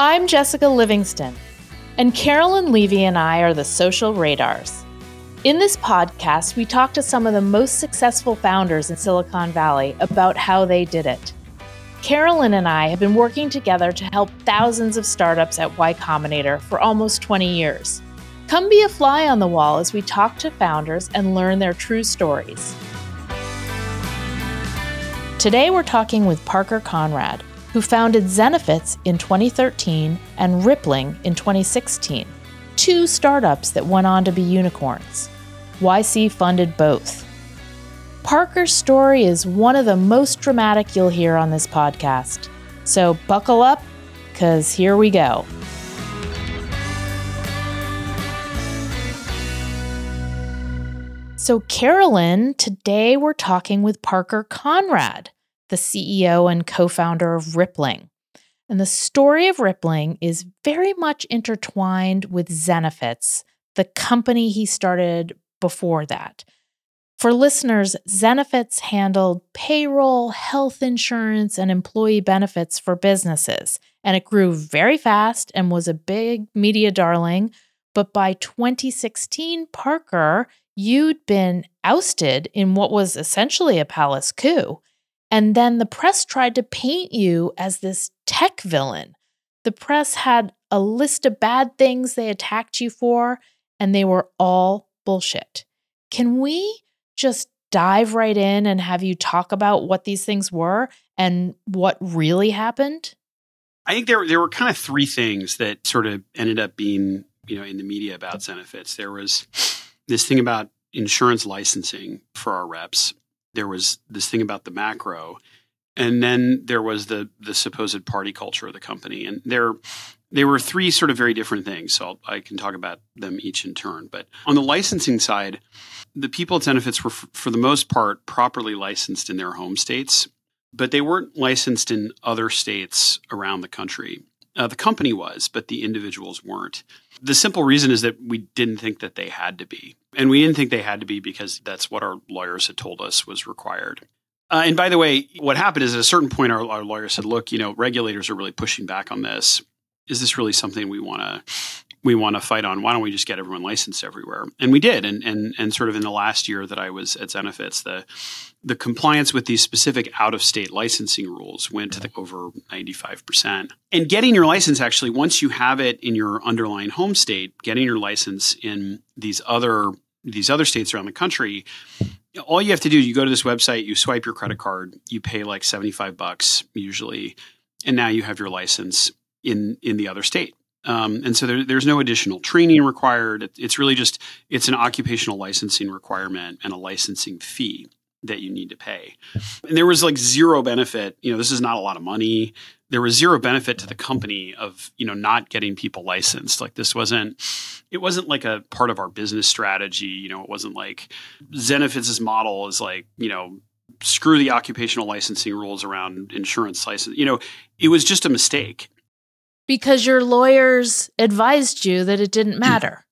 I'm Jessica Livingston, and Carolyn Levy and I are the Social Radars. In this podcast, we talk to some of the most successful founders in Silicon Valley about how they did it. Carolyn and I have been working together to help thousands of startups at Y Combinator for almost 20 years. Come be a fly on the wall as we talk to founders and learn their true stories. Today, we're talking with Parker Conrad, who founded Zenefits in 2013 and Rippling in 2016, two startups that went on to be unicorns. YC funded both. Parker's story is one of the most dramatic you'll hear on this podcast. So buckle up, because here we go. So, Carolyn, today we're talking with Parker Conrad the CEO and co founder of Rippling. And the story of Rippling is very much intertwined with Zenefits, the company he started before that. For listeners, Zenefits handled payroll, health insurance, and employee benefits for businesses, and it grew very fast and was a big media darling. But by 2016, Parker, you'd been ousted in what was essentially a palace coup. And then the press tried to paint you as this tech villain. The press had a list of bad things they attacked you for, and they were all bullshit. Can we just dive right in and have you talk about what these things were and what really happened? I think there there were kind of three things that sort of ended up being, you know, in the media about Zenefits. There was this thing about insurance licensing for our reps there was this thing about the macro, and then there was the the supposed party culture of the company, and there there were three sort of very different things. So I'll, i can talk about them each in turn. But on the licensing side, the people at Zenefits were, f- for the most part, properly licensed in their home states, but they weren't licensed in other states around the country. Uh, the company was, but the individuals weren't. The simple reason is that we didn't think that they had to be. And we didn't think they had to be because that's what our lawyers had told us was required. Uh, and by the way, what happened is at a certain point, our, our lawyer said, look, you know, regulators are really pushing back on this. Is this really something we want to we want to fight on. Why don't we just get everyone licensed everywhere? And we did. And and and sort of in the last year that I was at Zenefits, the the compliance with these specific out of state licensing rules went to the, over 95%. And getting your license actually, once you have it in your underlying home state, getting your license in these other these other states around the country, all you have to do, is you go to this website, you swipe your credit card, you pay like 75 bucks usually, and now you have your license in in the other state. Um, and so there, there's no additional training required. It's really just it's an occupational licensing requirement and a licensing fee that you need to pay. And there was like zero benefit. You know, this is not a lot of money. There was zero benefit to the company of you know not getting people licensed. Like this wasn't it wasn't like a part of our business strategy. You know, it wasn't like Zenefits' model is like you know screw the occupational licensing rules around insurance license. You know, it was just a mistake because your lawyers advised you that it didn't matter.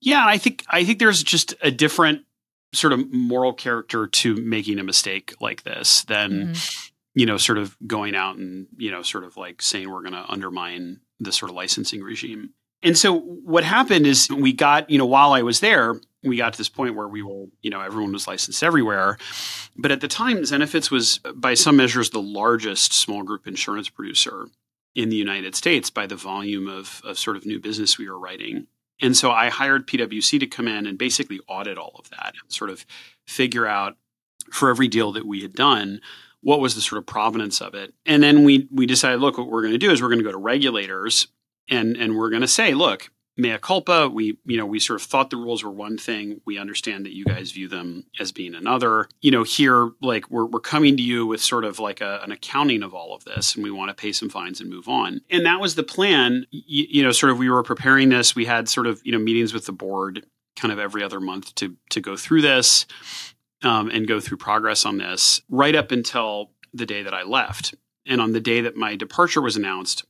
Yeah, I think I think there's just a different sort of moral character to making a mistake like this than mm-hmm. you know sort of going out and you know sort of like saying we're going to undermine the sort of licensing regime. And so what happened is we got, you know, while I was there, we got to this point where we were, you know, everyone was licensed everywhere. But at the time, Zenefits was, by some measures, the largest small group insurance producer in the United States by the volume of, of sort of new business we were writing. And so I hired PwC to come in and basically audit all of that sort of figure out for every deal that we had done what was the sort of provenance of it. And then we we decided, look, what we're going to do is we're going to go to regulators and and we're going to say, look, mea culpa. We, you know, we sort of thought the rules were one thing. We understand that you guys view them as being another. You know, here, like we're, we're coming to you with sort of like a, an accounting of all of this, and we want to pay some fines and move on. And that was the plan. You, you know, sort of we were preparing this. We had sort of you know meetings with the board kind of every other month to to go through this um, and go through progress on this right up until the day that I left. And on the day that my departure was announced,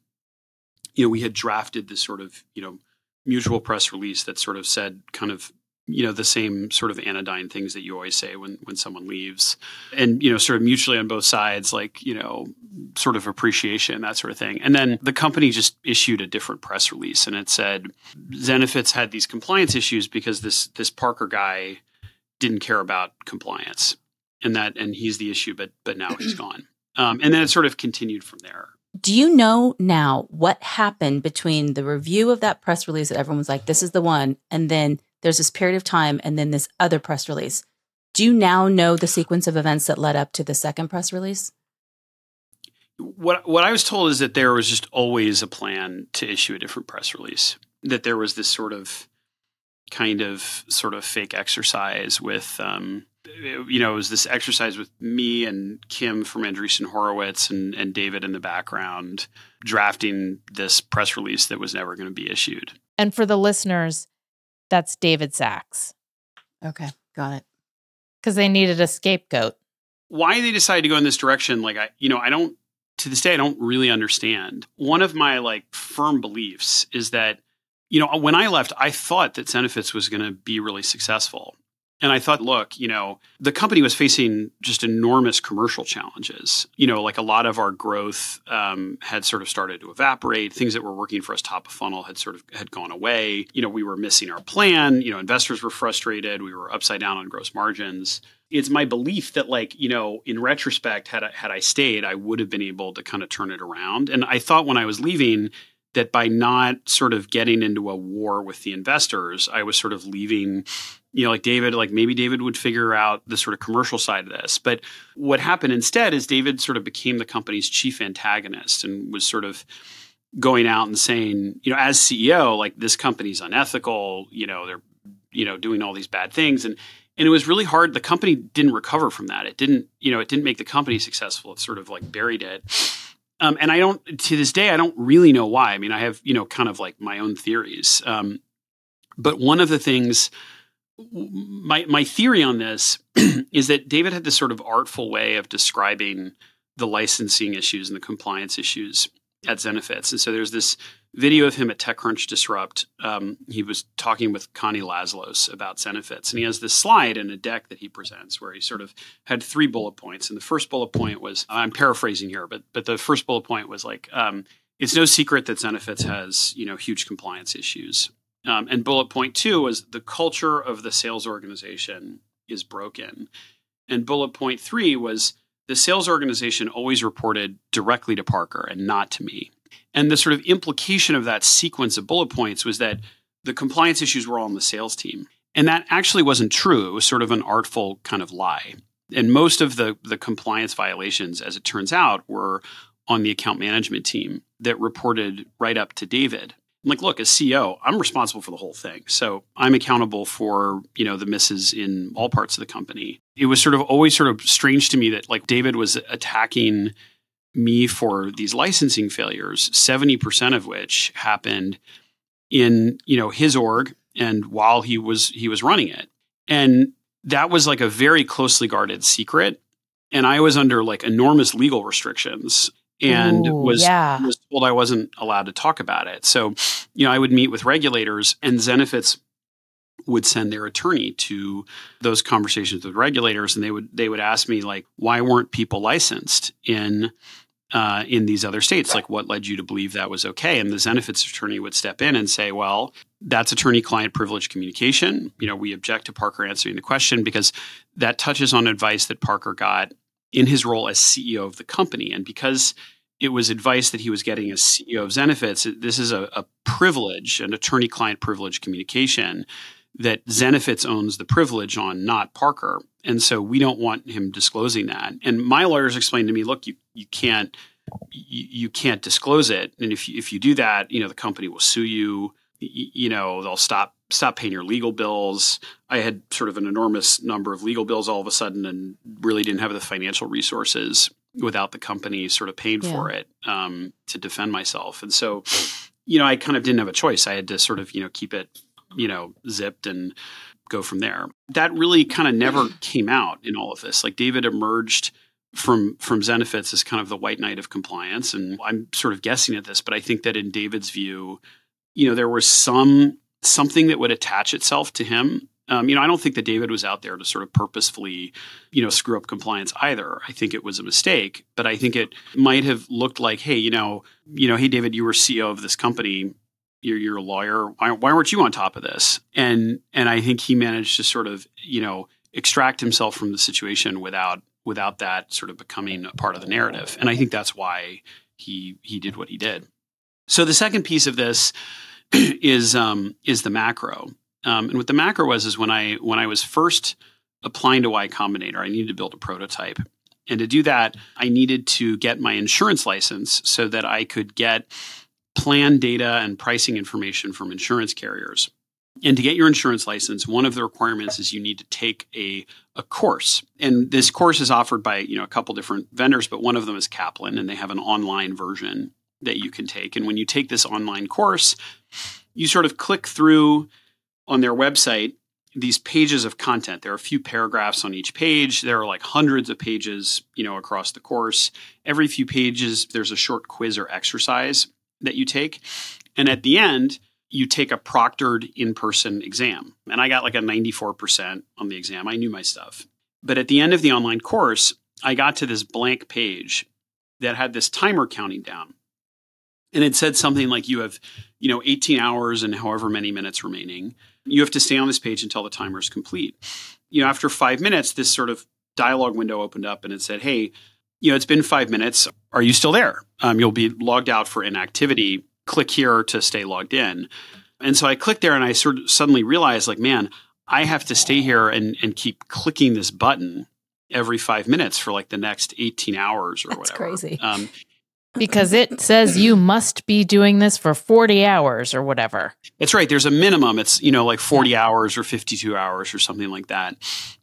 you know, we had drafted this sort of, you know, mutual press release that sort of said kind of you know the same sort of anodyne things that you always say when when someone leaves. And you know sort of mutually on both sides like you know sort of appreciation that sort of thing. And then the company just issued a different press release and it said zenefits had these compliance issues because this this parker guy didn't care about compliance. And that and he's the issue but but now he's gone. Um, and then it sort of continued from there do you know now what happened between the review of that press release that everyone was like this is the one and then there's this period of time and then this other press release. Do you now know the sequence of events that led up to the second press release? What what I was told is that there was just always a plan to issue a different press release. That there was this sort of kind of sort of fake exercise with um, you know, it was this exercise with me and Kim from Andreessen Horowitz and, and David in the background drafting this press release that was never going to be issued. And for the listeners, that's David Sacks. Okay, got it. Because they needed a scapegoat. Why they decided to go in this direction, like I, you know, I don't to this day I don't really understand. One of my like firm beliefs is that, you know, when I left, I thought that Zenefits was going to be really successful. And I thought, look, you know, the company was facing just enormous commercial challenges. You know, like a lot of our growth um, had sort of started to evaporate. Things that were working for us top of funnel had sort of had gone away. You know, we were missing our plan. You know, investors were frustrated. We were upside down on gross margins. It's my belief that, like, you know, in retrospect, had I, had I stayed, I would have been able to kind of turn it around. And I thought when I was leaving that by not sort of getting into a war with the investors, I was sort of leaving you know, like David, like maybe David would figure out the sort of commercial side of this. But what happened instead is David sort of became the company's chief antagonist and was sort of going out and saying, you know, as CEO, like this company's unethical, you know, they're, you know, doing all these bad things. And and it was really hard. The company didn't recover from that. It didn't, you know, it didn't make the company successful. It sort of like buried it. Um, and I don't, to this day, I don't really know why. I mean, I have, you know, kind of like my own theories. Um, but one of the things my my theory on this is that David had this sort of artful way of describing the licensing issues and the compliance issues at Zenefits. And so there's this video of him at TechCrunch Disrupt. Um, he was talking with Connie Loizos about Zenefits, and he has this slide in a deck that he presents where he sort of had three bullet points. And the first bullet point was I'm paraphrasing here, but but the first bullet point was like. Um, it's no secret that Zenefits has, you know, huge compliance issues. Um, and bullet point two was the culture of the sales organization is broken. And bullet point three was the sales organization always reported directly to Parker and not to me. And the sort of implication of that sequence of bullet points was that the compliance issues were all on the sales team. And that actually wasn't true. It was sort of an artful kind of lie. And most of the, the compliance violations, as it turns out, were on the account management team that reported right up to David like, look, as CEO, I'm responsible for the whole thing. So I'm accountable for, you know, the misses in all parts of the company. It was sort of always sort of strange to me that like David was attacking me for these licensing failures, 70% of which happened in, you know, his org and while he was he was running it. And that was like a very closely guarded secret. And I was under like enormous legal restrictions and Ooh, was yeah. was told I wasn't allowed to talk about it. So, you know, I would meet with regulators, and Zenefits would send their attorney to those conversations with regulators, and they would they would ask me like, why weren't people licensed in uh, in these other states? Like, what led you to believe that was okay? And the Zenefits attorney would step in and say, well, that's attorney-client privilege communication. You know, we object to Parker answering the question because that touches on advice that Parker got in his role as CEO of the company. And because it was advice that he was getting as CEO of Zenefits, this is a, a privilege, an attorney client privilege communication that Zenefits owns the privilege on, not Parker. And so we don't want him disclosing that. And my lawyers explained to me, look, you, you can't you, can't disclose it. And if you, if you do that, you know, the company will sue you. You know, they'll stop stop paying your legal bills. I had sort of an enormous number of legal bills all of a sudden and really didn't have the financial resources without the company sort of paying yeah. for it um, to defend myself. And so, you know, I kind of didn't have a choice. I had to sort of, you know, keep it, you know, zipped and go from there. That really kind of never came out in all of this. Like David emerged from from Zenefits as kind of the white knight of compliance. And I'm sort of guessing at this, but I think that in David's view, you know, there was some something that would attach itself to him Um, you know, I don't think that David was out there to sort of purposefully, you know, screw up compliance either. I think it was a mistake, but I think it might have looked like, hey, you know, you know, hey, David, you were CEO of this company. You're, you're a lawyer. Why, why weren't you on top of this? And and I think he managed to sort of, you know, extract himself from the situation without without that sort of becoming a part of the narrative. And I think that's why he he did what he did. So the second piece of this is um, is the macro. Um, and what the macro was is when I when I was first applying to Y Combinator, I needed to build a prototype. And to do that, I needed to get my insurance license so that I could get plan data and pricing information from insurance carriers. And to get your insurance license, one of the requirements is you need to take a, a course. And this course is offered by you know a couple different vendors, but one of them is Kaplan, and they have an online version that you can take. And when you take this online course, you sort of click through on their website these pages of content. There are a few paragraphs on each page. There are like hundreds of pages, you know, across the course. Every few pages, there's a short quiz or exercise that you take. And at the end, you take a proctored in person exam. And I got like a 94% on the exam. I knew my stuff. But at the end of the online course, I got to this blank page that had this timer counting down. And it said something like you have, you know, 18 hours and however many minutes remaining. You have to stay on this page until the timer is complete. You know, after five minutes, this sort of dialogue window opened up and it said, hey, you know, it's been five minutes. Are you still there? Um, you'll be logged out for inactivity click here to stay logged in. And so I clicked there and I sort of suddenly realized like, man, I have to stay here and, and keep clicking this button every five minutes for like the next 18 hours or That's whatever. crazy. Um, because it says you must be doing this for 40 hours or whatever. it's right. There's a minimum. It's, you know, like 40 hours or 52 hours or something like that.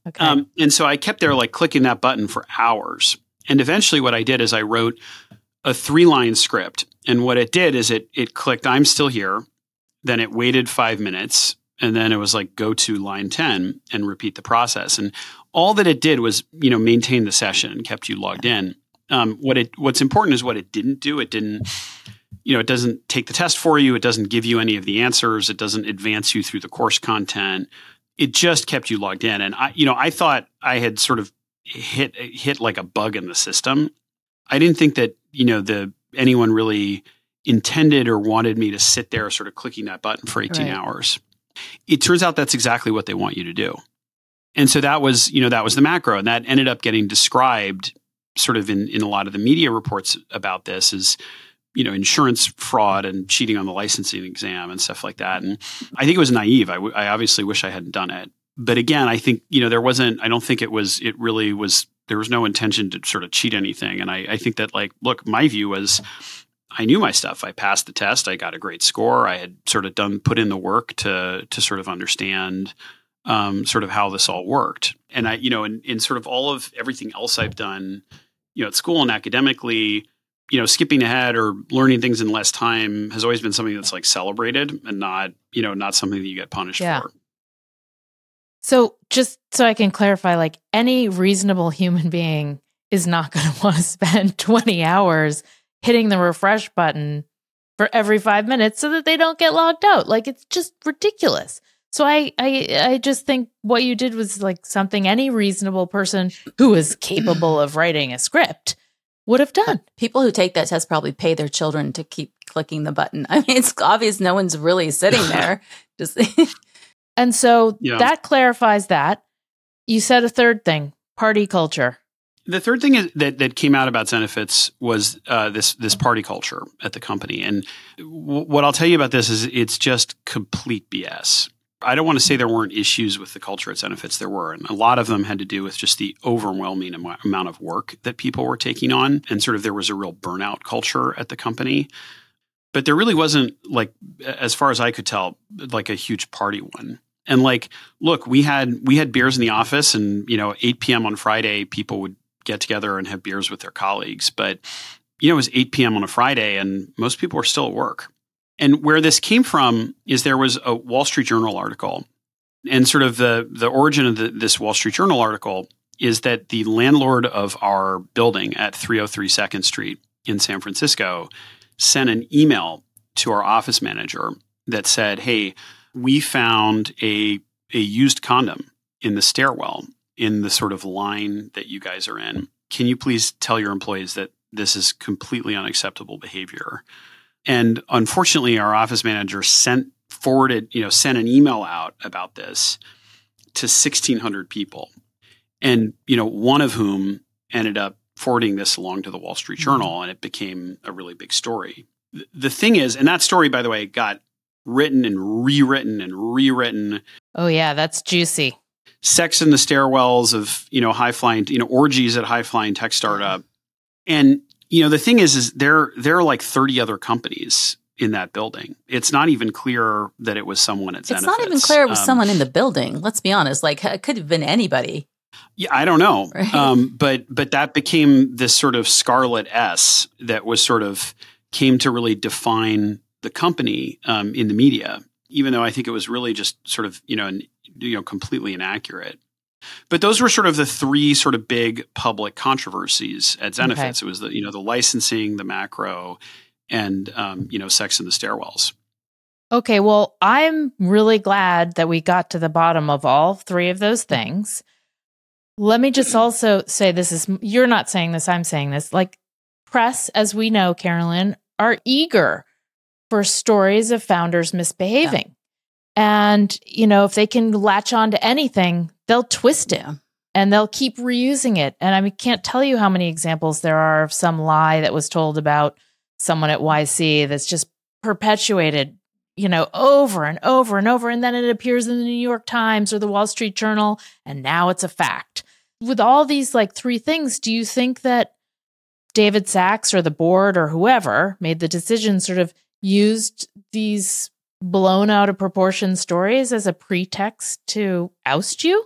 Okay. Um, and so I kept there like clicking that button for hours. And eventually what I did is I wrote a three line script. And what it did is it it clicked, I'm still here. Then it waited five minutes. And then it was like go to line 10 and repeat the process. And all that it did was, you know, maintain the session and kept you logged in. Um, what it what's important is what it didn't do. It didn't, you know, it doesn't take the test for you. It doesn't give you any of the answers. It doesn't advance you through the course content. It just kept you logged in. And I, you know, I thought I had sort of hit hit like a bug in the system. I didn't think that you know the anyone really intended or wanted me to sit there sort of clicking that button for 18 Right. hours. It turns out that's exactly what they want you to do. And so that was, you know, that was the macro and that ended up getting described sort of in in a lot of the media reports about this is you know insurance fraud and cheating on the licensing exam and stuff like that. And i think it was naive. I, w- I obviously wish i hadn't done it. But again i think you know there wasn't i don't think it was it really was there was no intention to sort of cheat anything. And i, I think that like look my view was i knew my stuff. I passed the test. I got a great score. I had sort of done put in the work to to sort of understand um, sort of how this all worked. And i you know in, in sort of all of everything else i've done you know at school and academically you know skipping ahead or learning things in less time has always been something that's like celebrated and not you know not something that you get punished Yeah. for So, just so I can clarify, like any reasonable human being is not going to want to spend 20 hours hitting the refresh button for every five minutes so that they don't get logged out. Like it's just ridiculous. So I, I, I just think what you did was like something any reasonable person who is capable of writing a script would have done. People who take that test probably pay their children to keep clicking the button. I mean, it's obvious no one's really sitting there. Just And so Yeah. that clarifies that. You said a third thing party culture. The third thing is, that that came out about Zenefits was uh, this this party culture at the company, and w- what I'll tell you about this is it's just complete BS. I don't want to say there weren't issues with the culture at Zenefits. There were, and a lot of them had to do with just the overwhelming amo- amount of work that people were taking on, and sort of there was a real burnout culture at the company. But there really wasn't like, as far as I could tell, like a huge party one. And like, look, we had we had beers in the office, and you know, 8 p.m. on Friday, people would get together and have beers with their colleagues. But you know, it was 8 p.m. on a Friday, and most people were still at work. And where this came from is there was a Wall Street Journal article, and sort of the the origin of the, this Wall Street Journal article is that the landlord of our building at 303 Second Street in San Francisco sent an email to our office manager that said, "Hey, we found a a used condom in the stairwell in the sort of line that you guys are in. Can you please tell your employees that this is completely unacceptable behavior? And unfortunately, our office manager sent forwarded, you know, sent an email out about this to 1600 people. And, you know, one of whom ended up forwarding this along to the Wall Street mm-hmm. Journal and it became a really big story. The thing is, and that story, by the way, got written and rewritten and rewritten. Oh, yeah, that's juicy. Sex in the stairwells of, you know, high flying, you know, orgies at high flying tech startup. And, you know, the thing is, is there, there are like 30 other companies in that building. It's not even clear that it was someone at Zenefits. It's not even clear it was um, someone in the building. Let's be honest. Like it could have been anybody. Yeah, I don't know. Right? Um, but but that became this sort of scarlet S that was sort of came to really define the company um, in the media, even though I think it was really just sort of you know you know completely inaccurate. But those were sort of the three sort of big public controversies at Zenefits. Okay. It was the you know the licensing, the macro, and um, you know sex in the stairwells. Okay, well, I'm really glad that we got to the bottom of all three of those things. Let me just also say this is you're not saying this, I'm saying this. Like press, as we know, Carolyn, are eager for stories of founders misbehaving. Yeah. And, you know, if they can latch on to anything, they'll twist it and they'll keep reusing it. And I mean, can't tell you how many examples there are of some lie that was told about someone at YC that's just perpetuated, you know, over and over and over. And then it appears in the New York Times or the Wall Street Journal, and now it's a fact. With all these like three things, do you think that David Sacks or the board or whoever made the decision sort of used these blown out of proportion stories as a pretext to oust you?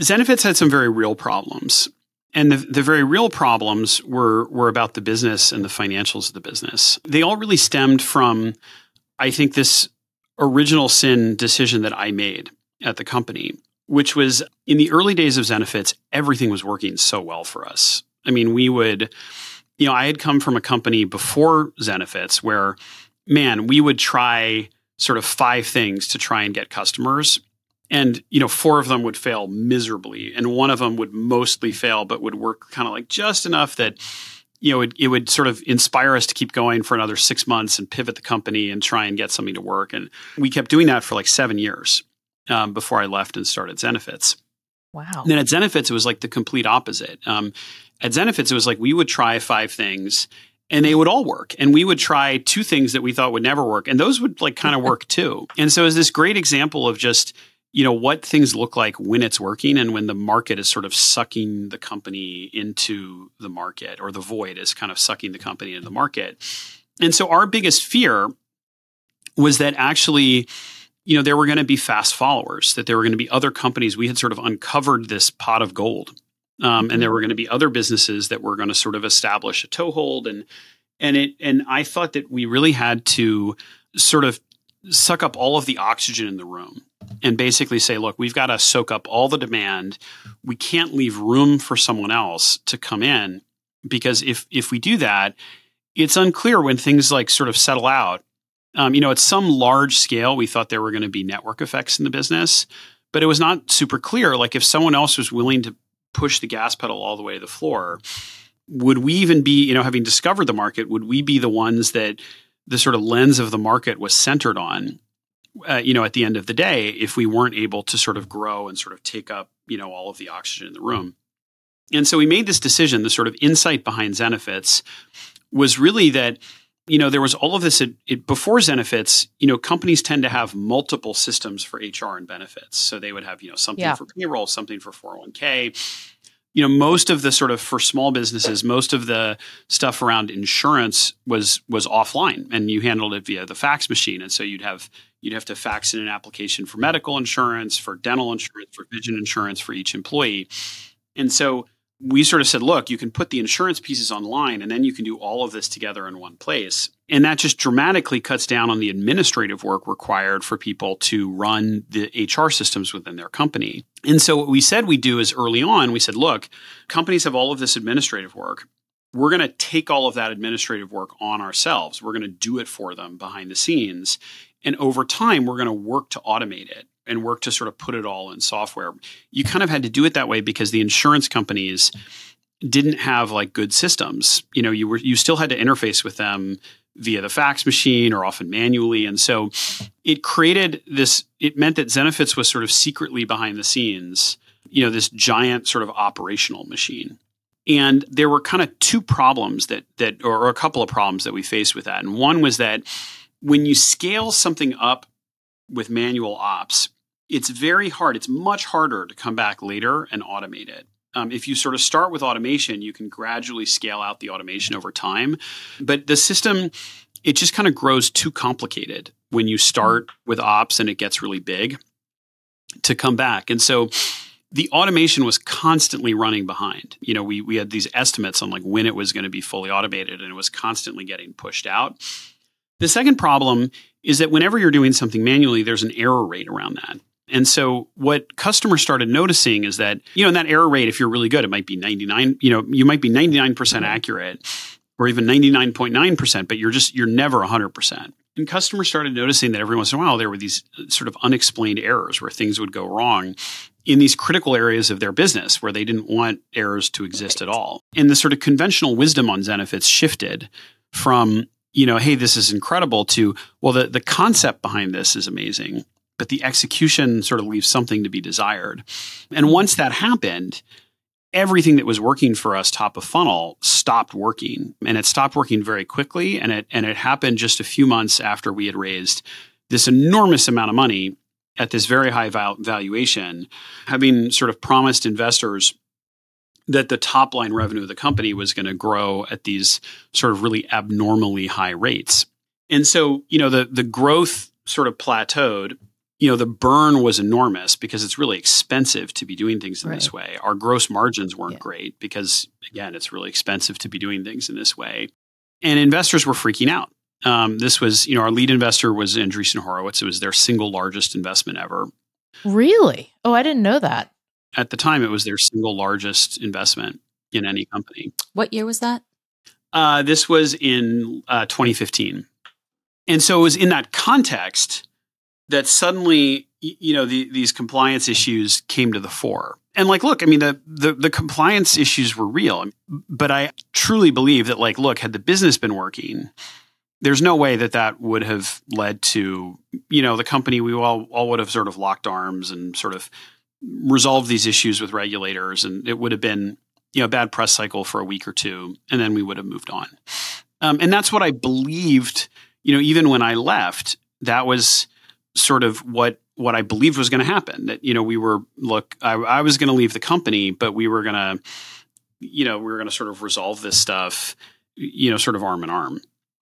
Zenefits had some very real problems. And the, the very real problems were, were about the business and the financials of the business. They all really stemmed from, I think, this original sin decision that I made at the company, which was in the early days of Zenefits, everything was working so well for us. I mean, we would, you know, I had come from a company before Zenefits where man, we would try sort of five things to try and get customers. And, you know, four of them would fail miserably. And one of them would mostly fail, but would work kind of like just enough that, you know, it, it would sort of inspire us to keep going for another six months and pivot the company and try and get something to work. And we kept doing that for like seven years um, before I left and started Zenefits. Wow. And then at Zenefits, it was like the complete opposite. Um, at Zenefits, it was like we would try five things and they would all work. And we would try two things that we thought would never work, and those would like kind of work too. And so, it's this great example of just you know what things look like when it's working and when the market is sort of sucking the company into the market, or the void is kind of sucking the company into the market. And so, our biggest fear was that actually you know there were going to be fast followers that there were going to be other companies. We had sort of uncovered this pot of gold um, and there were going to be other businesses that were going to sort of establish a toehold. And and it and I thought that we really had to sort of suck up all of the oxygen in the room and basically say, look, we've got to soak up all the demand. We can't leave room for someone else to come in because if if we do that, it's unclear when things like sort of settle out. Um, you know, at some large scale, we thought there were going to be network effects in the business, but it was not super clear. Like if someone else was willing to push the gas pedal all the way to the floor, would we even be, you know, having discovered the market, would we be the ones that the sort of lens of the market was centered on? Uh, you know, at the end of the day, if we weren't able to sort of grow and sort of take up, you know, all of the oxygen in the room. And so we made this decision. The sort of insight behind Zenefits was really that you know, there was all of this it, it, before Zenefits. You know, companies tend to have multiple systems for HR and benefits. So they would have, you know, something yeah. for payroll, something for 401k. You know, most of the sort of for small businesses, most of the stuff around insurance was was offline, and you handled it via the fax machine. And so you'd have you'd have to fax in an application for medical insurance, for dental insurance, for vision insurance for each employee. And so we sort of said, look, you can put the insurance pieces online and then you can do all of this together in one place. And that just dramatically cuts down on the administrative work required for people to run the HR systems within their company. And so what we said we do is early on, we said, look, companies have all of this administrative work. We're going to take all of that administrative work on ourselves. We're going to do it for them behind the scenes. And over time, we're going to work to automate it and work to sort of put it all in software. You kind of had to do it that way because the insurance companies didn't have like good systems. You know, you were you still had to interface with them via the fax machine or often manually. And so it created this, it meant that Zenefits was sort of secretly behind the scenes, you know, this giant sort of operational machine. And there were kind of two problems that that or a couple of problems that we faced with that. And one was that when you scale something up with manual ops, it's very hard. It's much harder to come back later and automate it. Um, if you sort of start with automation, you can gradually scale out the automation over time. But the system, it just kind of grows too complicated when you start with ops and it gets really big to come back. And so the automation was constantly running behind. You know, we we had these estimates on like when it was going to be fully automated and it was constantly getting pushed out. The second problem is that whenever you're doing something manually, there's an error rate around that. And so what customers started noticing is that, you know, in that error rate, if you're really good, it might be 99, you know, you might be 99% mm-hmm. accurate or even 99.9%, but you're just, you're never 100%. And customers started noticing that every once in a while there were these uh, sort of unexplained errors where things would go wrong in these critical areas of their business where they didn't want errors to exist at all. And the sort of conventional wisdom on Zenefits shifted from, you know, hey, this is incredible to, well, the, the concept behind this is amazing but the execution sort of leaves something to be desired. And once that happened, everything that was working for us top of funnel stopped working and it stopped working very quickly and it and it happened just a few months after we had raised this enormous amount of money at this very high val- valuation having sort of promised investors that the top line revenue of the company was going to grow at these sort of really abnormally high rates. And so you know the the growth sort of plateaued. You know the burn was enormous because it's really expensive to be doing things in right. this way. Our gross margins weren't yeah. great because again it's really expensive to be doing things in this way. And investors were freaking out um, this was you know our lead investor was andreessen horowitz. It was their single largest investment ever. Really? Oh i didn't know that. At the time it was their single largest investment in any company. What year was that? Uh, this was in uh, 2015 and so it was in that context that suddenly you know the, these compliance issues came to the fore. And like look i mean the, the, the compliance issues were real. But i truly believe that like look had the business been working there's no way that that would have led to you know the company we all all would have sort of locked arms and sort of resolved these issues with regulators and it would have been you know a bad press cycle for a week or two and then we would have moved on um, and that's what i believed you know even when i left that was sort of what what I believed was going to happen. That you know we were look, I, I was going to leave the company, but we were going to, you know, we were going to sort of resolve this stuff, you know, sort of arm in arm,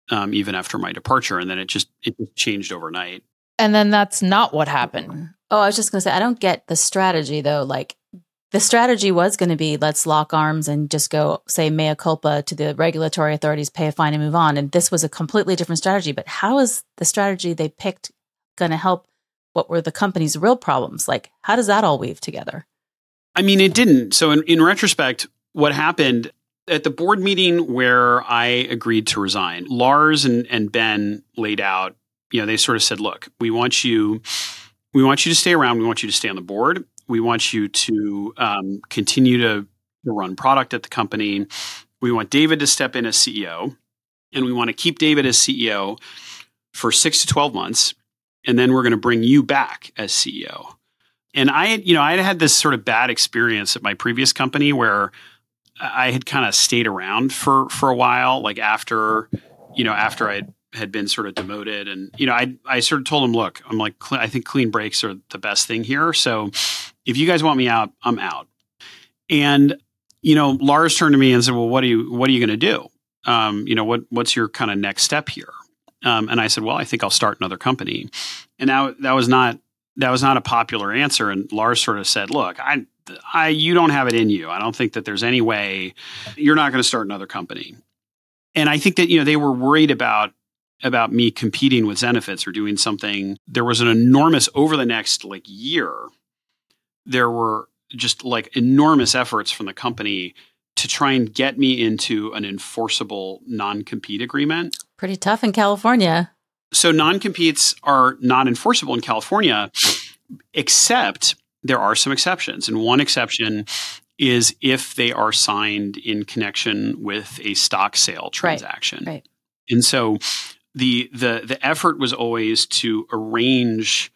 um, even after my departure, and then it just it changed overnight. And then that's not what happened. Oh, I was just going to say I don't get the strategy though. Like the strategy was going to be let's lock arms and just go say mea culpa to the regulatory authorities, pay a fine and move on. And this was a completely different strategy. But how is the strategy they picked going to help what were the company's real problems? Like, how does that all weave together? I mean, it didn't. So, in, in retrospect, what happened at the board meeting where I agreed to resign, Lars and, and Ben laid out, you know, they sort of said, look, we want you. We want you to stay around. We want you to stay on the board. We want you to um, continue to, run product at the company. We want David to step in as CEO, and we want to keep David as CEO for six to 12 months and then we're going to bring you back as CEO. And I, you know, I had had this sort of bad experience at my previous company where I had kind of stayed around for for a while, like after, you know, after I had been sort of demoted, and you know, I I sort of told him, look, I'm like, I think clean breaks are the best thing here. So if you guys want me out, I'm out. And you know, Lars turned to me and said, well, what are you what are you going to do? Um, you know, what what's your kind of next step here? Um, and I said, well, I think I'll start another company. And now that was not that was not a popular answer. And Lars sort of said, look, I, I, you don't have it in you. I don't think that there's any way you're not going to start another company. And I think that, you know, they were worried about, about me competing with Zenefits or doing something. There was an enormous, over the next like year, there were just like enormous efforts from the company to try and get me into an enforceable non compete agreement. Pretty tough in California. So non competes are not enforceable in California, except there are some exceptions. And one exception is if they are signed in connection with a stock sale transaction. Right. right. And so the the the effort was always to arrange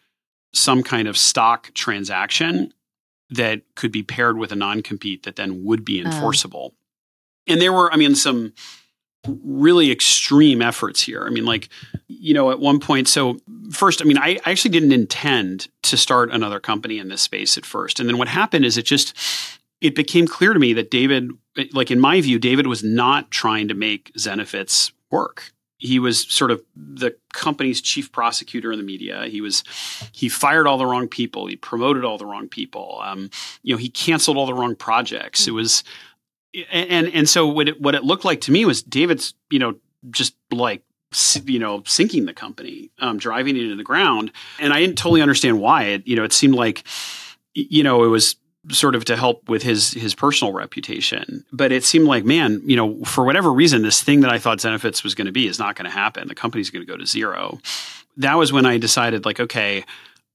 some kind of stock transaction that could be paired with a non-compete that then would be uh. enforceable. And there were I mean some really extreme efforts here. I mean, like, you know, at one point, so first, I mean, I, I actually didn't intend to start another company in this space at first. And then what happened is it just, it became clear to me that David, like in my view, David was not trying to make Zenefits work. He was sort of the company's chief prosecutor in the media. He was he fired all the wrong people. He promoted all the wrong people. Um, you know, he canceled all the wrong projects. It was and and so what it what it looked like to me was David's you know just like you know sinking the company, um, driving it into the ground, and I didn't totally understand why. It you know it seemed like you know it was sort of to help with his his personal reputation. But it seemed like, man, you know, for whatever reason, this thing that I thought Zenefits was going to be is not going to happen. The company's going to go to zero. That was when I decided, like, okay,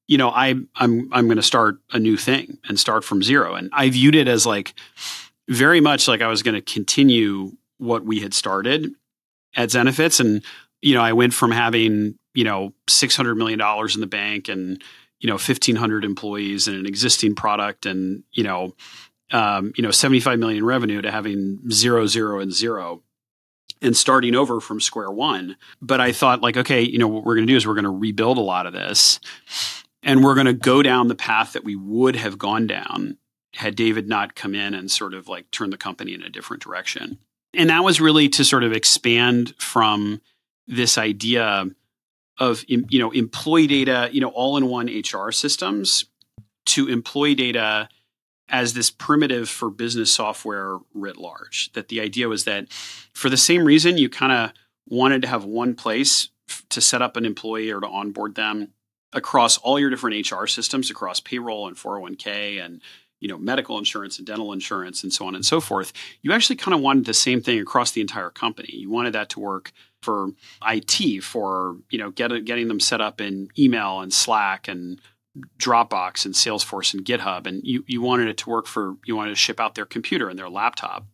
you know, I I'm I'm going to start a new thing and start from zero. And I viewed it as like very much like I was going to continue what we had started at Zenefits. And, you know, I went from having, you know, $600 million in the bank and, you know, 1500 employees and an existing product and, you know, um, you know, 75 million revenue to having zero, zero, and zero and starting over from square one. But I thought, like, okay, you know, what we're going to do is we're going to rebuild a lot of this and we're going to go down the path that we would have gone down had David not come in and sort of like turn the company in a different direction. And that was really to sort of expand from this idea of you know employee data, you know, all in one HR systems to employee data as this primitive for business software writ large. That the idea was that for the same reason you kind of wanted to have one place to set up an employee or to onboard them across all your different HR systems across payroll and 401k and you know medical insurance and dental insurance and so on and so forth you actually kind of wanted the same thing across the entire company. You wanted that to work for IT for you know get, getting them set up in email and Slack and Dropbox and Salesforce and GitHub and you you wanted it to work for you wanted to ship out their computer and their laptop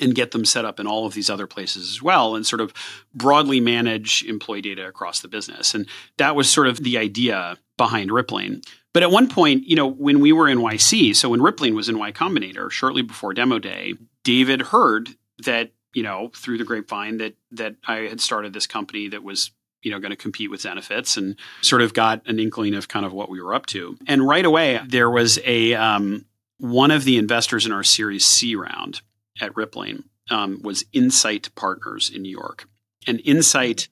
and get them set up in all of these other places as well and sort of broadly manage employee data across the business. And that was sort of the idea behind Rippling but at one point, you know, when we were in YC, so when Rippling was in Y Combinator, shortly before demo day, David heard that, you know, through the grapevine that that I had started this company that was you know going to compete with Zenefits and sort of got an inkling of kind of what we were up to. And right away there was a um, one of the investors in our Series C round at Rippling um, was Insight Partners in New York, and Insight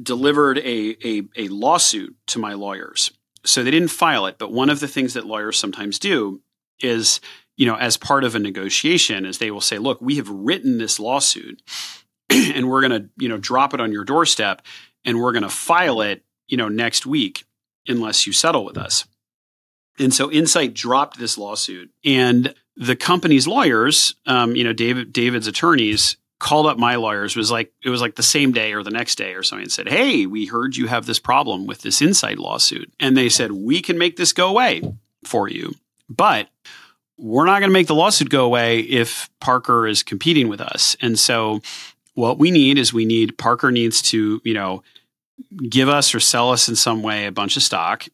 delivered a, a, a lawsuit to my lawyers so they didn't file it, but one of the things that lawyers sometimes do is, you know, as part of a negotiation, is they will say, "Look, we have written this lawsuit, and we're going to, you know, drop it on your doorstep, and we're going to file it, you know, next week unless you settle with us." And so Insight dropped this lawsuit, and the company's lawyers, um, you know, David David's attorneys called up my lawyers was like it was like the same day or the next day or something and said hey we heard you have this problem with this Insight lawsuit. And they said we can make this go away for you but we're not going to make the lawsuit go away if parker is competing with us. And so what we need is we need parker needs to you know give us or sell us in some way a bunch of stock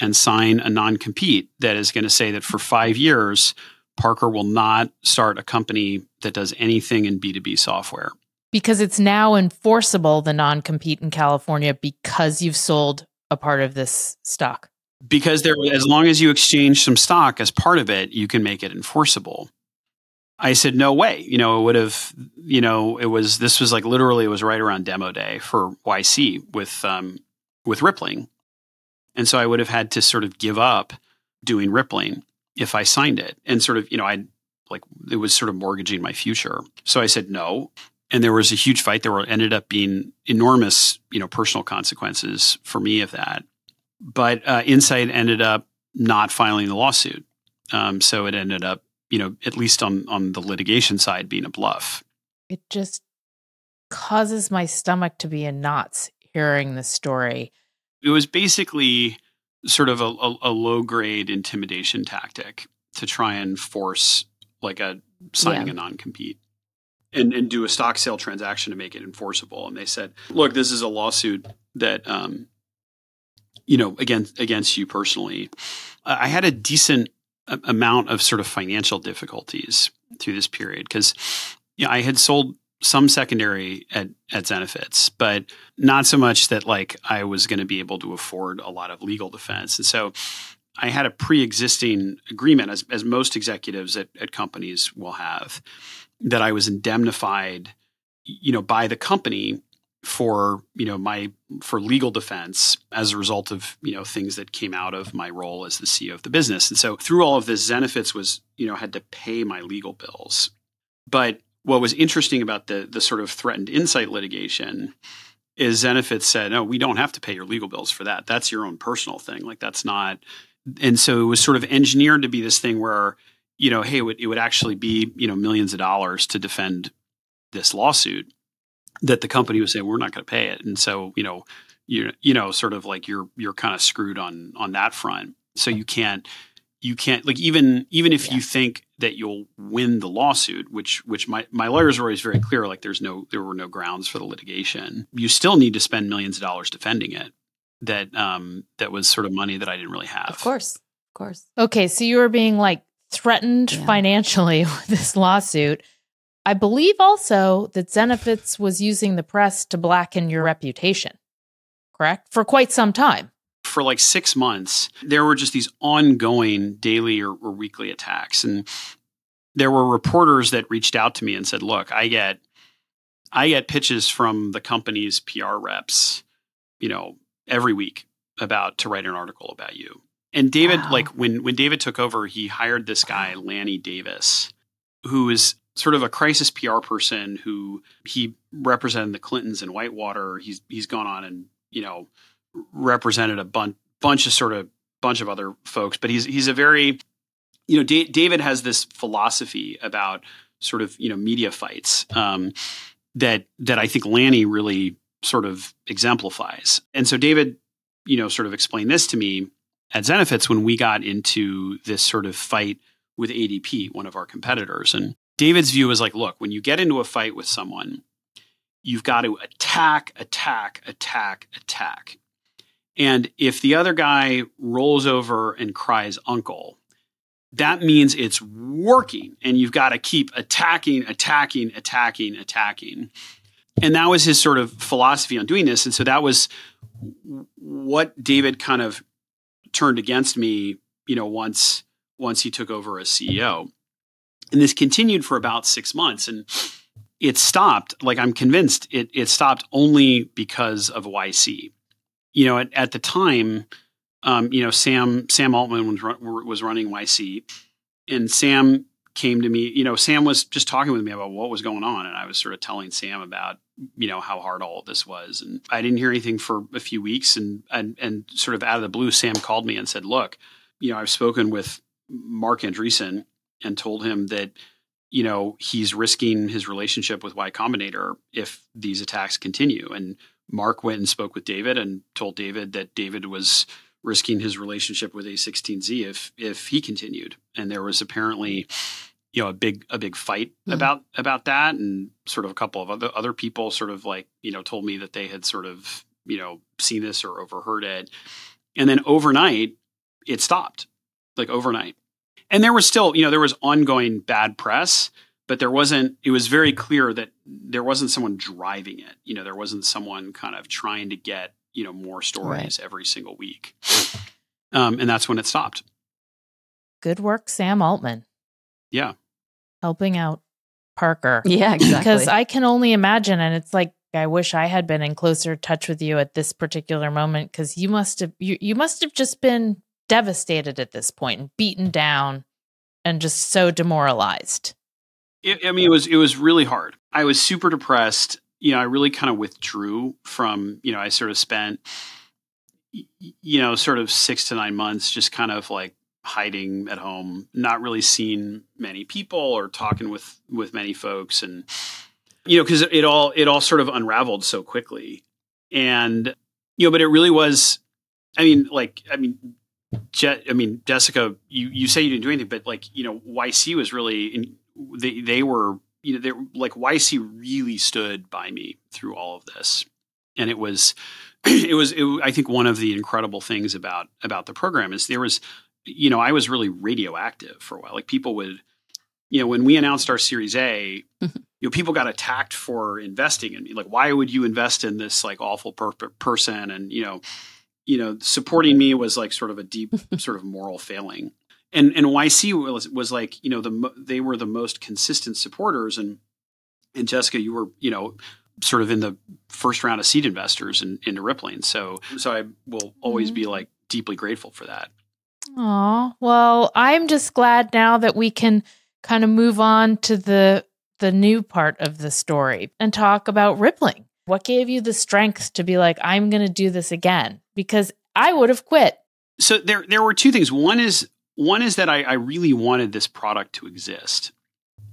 and sign a non-compete that is going to say that for five years Parker will not start a company that does anything in B2B software. Because it's now enforceable, the non compete in California, because you've sold a part of this stock. Because there, as long as you exchange some stock as part of it, you can make it enforceable. I said, no way. You know, it would have, you know, it was, this was like literally, it was right around demo day for YC with, um, with Rippling. And so I would have had to sort of give up doing Rippling if I signed it. And sort of, you know, I like it was sort of mortgaging my future. So I said no. And there was a huge fight. There were ended up being enormous, you know, personal consequences for me of that. But uh, Insight ended up not filing the lawsuit. Um, so it ended up, you know, at least on on the litigation side, being a bluff. It just causes my stomach to be in knots hearing the story. It was basically sort of a, a, a low grade intimidation tactic to try and force like a signing Yeah. a non compete and, and do a stock sale transaction to make it enforceable. And they said, look, this is a lawsuit that, um, you know, against against you personally. I had a decent amount of sort of financial difficulties through this period because you know, I had sold some secondary at at Zenefits, but not so much that like I was going to be able to afford a lot of legal defense. And so I had a pre-existing agreement, as as most executives at, at companies will have, that I was indemnified, you know, by the company for you know my for legal defense as a result of you know things that came out of my role as the CEO of the business. And so through all of this, Zenefits was you know had to pay my legal bills. But what was interesting about the the sort of threatened insight litigation is Zenefits said, no, we don't have to pay your legal bills for that. That's your own personal thing. Like that's not. And so it was sort of engineered to be this thing where you know, hey, it would, it would actually be you know millions of dollars to defend this lawsuit that the company would say we're not going to pay it, and so you know, you you know, sort of like you're you're kind of screwed on on that front. So you can't you can't like even even if Yeah. you think that you'll win the lawsuit, which which my my lawyers were always very clear, like there's no there were no grounds for the litigation. You still need to spend millions of dollars defending it. That um that was sort of money that I didn't really have. Of course. Of course. Okay, so you were being like threatened Yeah. financially with this lawsuit. I believe also that Zenefits was using the press to blacken your reputation, correct? For quite some time. For like six months, there were just these ongoing daily or, or weekly attacks. And there were reporters that reached out to me and said, look, I get I get pitches from the company's PR reps, you know, every week about to write an article about you. And David, Wow. like when when David took over, he hired this guy, Lanny Davis, who is sort of a crisis PR person who he represented the Clintons in Whitewater. He's he's gone on and, you know, represented a bun- bunch of sort of bunch of other folks, but he's he's a very you know Da- David has this philosophy about sort of you know media fights um, that that I think Lanny really sort of exemplifies. And so David, you know, sort of explained this to me at Zenefits when we got into this sort of fight with ADP, one of our competitors. And David's view is like, look, when you get into a fight with someone, you've got to attack, attack, attack, attack. And if the other guy rolls over and cries uncle, that means it's working and you've got to keep attacking, attacking, attacking, attacking. And that was his sort of philosophy on doing this. And so that was what David kind of turned against me, you know, once once he took over as CEO. And this continued for about six months. And it stopped, like I'm convinced it, it stopped only because of YC. You know, at, at the time, um, you know, Sam Sam Altman was, was running YC, and Sam came to me. You know, Sam was just talking with me about what was going on, and I was sort of telling Sam about you know how hard all this was, and I didn't hear anything for a few weeks, and and and sort of out of the blue, Sam called me and said, "Look, you know, I've spoken with Marc Andreessen and told him that." You know, he's risking his relationship with Y Combinator if these attacks continue. And Marc went and spoke with David and told David that David was risking his relationship with A16Z if if he continued. And there was apparently, you know, a big a big fight Mhm. about about that, and sort of a couple of other other people sort of like you know told me that they had sort of you know seen this or overheard it, and then overnight it stopped, like overnight. And there was still you know there was ongoing bad press. But there wasn't, it was very clear that there wasn't someone driving it. You know, there wasn't someone kind of trying to get, you know, more stories every single week. Um, and that's when it stopped. Good work, Sam Altman, Yeah. helping out Parker. Yeah, exactly. Because I can only imagine, and it's like I wish I had been in closer touch with you at this particular moment because you must have you, you must have just been devastated at this point and beaten down and just so demoralized. It, I mean, it was, it was really hard. I was super depressed. You know, I really kind of withdrew from, you know, I sort of spent, you know, sort of six to nine months just kind of like hiding at home, not really seeing many people or talking with, with many folks. And, you know, cause it all, it all sort of unraveled so quickly. And, you know, but it really was, I mean, like, I mean, Je- I mean, Jessica, you, you say you didn't do anything, but like, you know, YC was really, in, they, they were, you know, they were like YC really stood by me through all of this. And it was, it was, it, I think one of the incredible things about, about the program is there was, you know, I was really radioactive for a while. Like people would, you know, when we announced our Series A, mm-hmm. you know, people got attacked for investing in me. Like, why would you invest in this like awful per- person? And you know, you know, supporting me was like sort of a deep sort of moral failing. And and YC was was like, you know, the they were the most consistent supporters. And and Jessica, you were, you know, sort of in the first round of seed investors in, into Rippling. So so I will always mm-hmm. be like deeply grateful for that. Oh well, I'm just glad now that we can kind of move on to the the new part of the story and talk about Rippling. What gave you the strength to be like, I'm going to do this again? Because I would have quit. So there, there were two things. One is, one is that I, I really wanted this product to exist,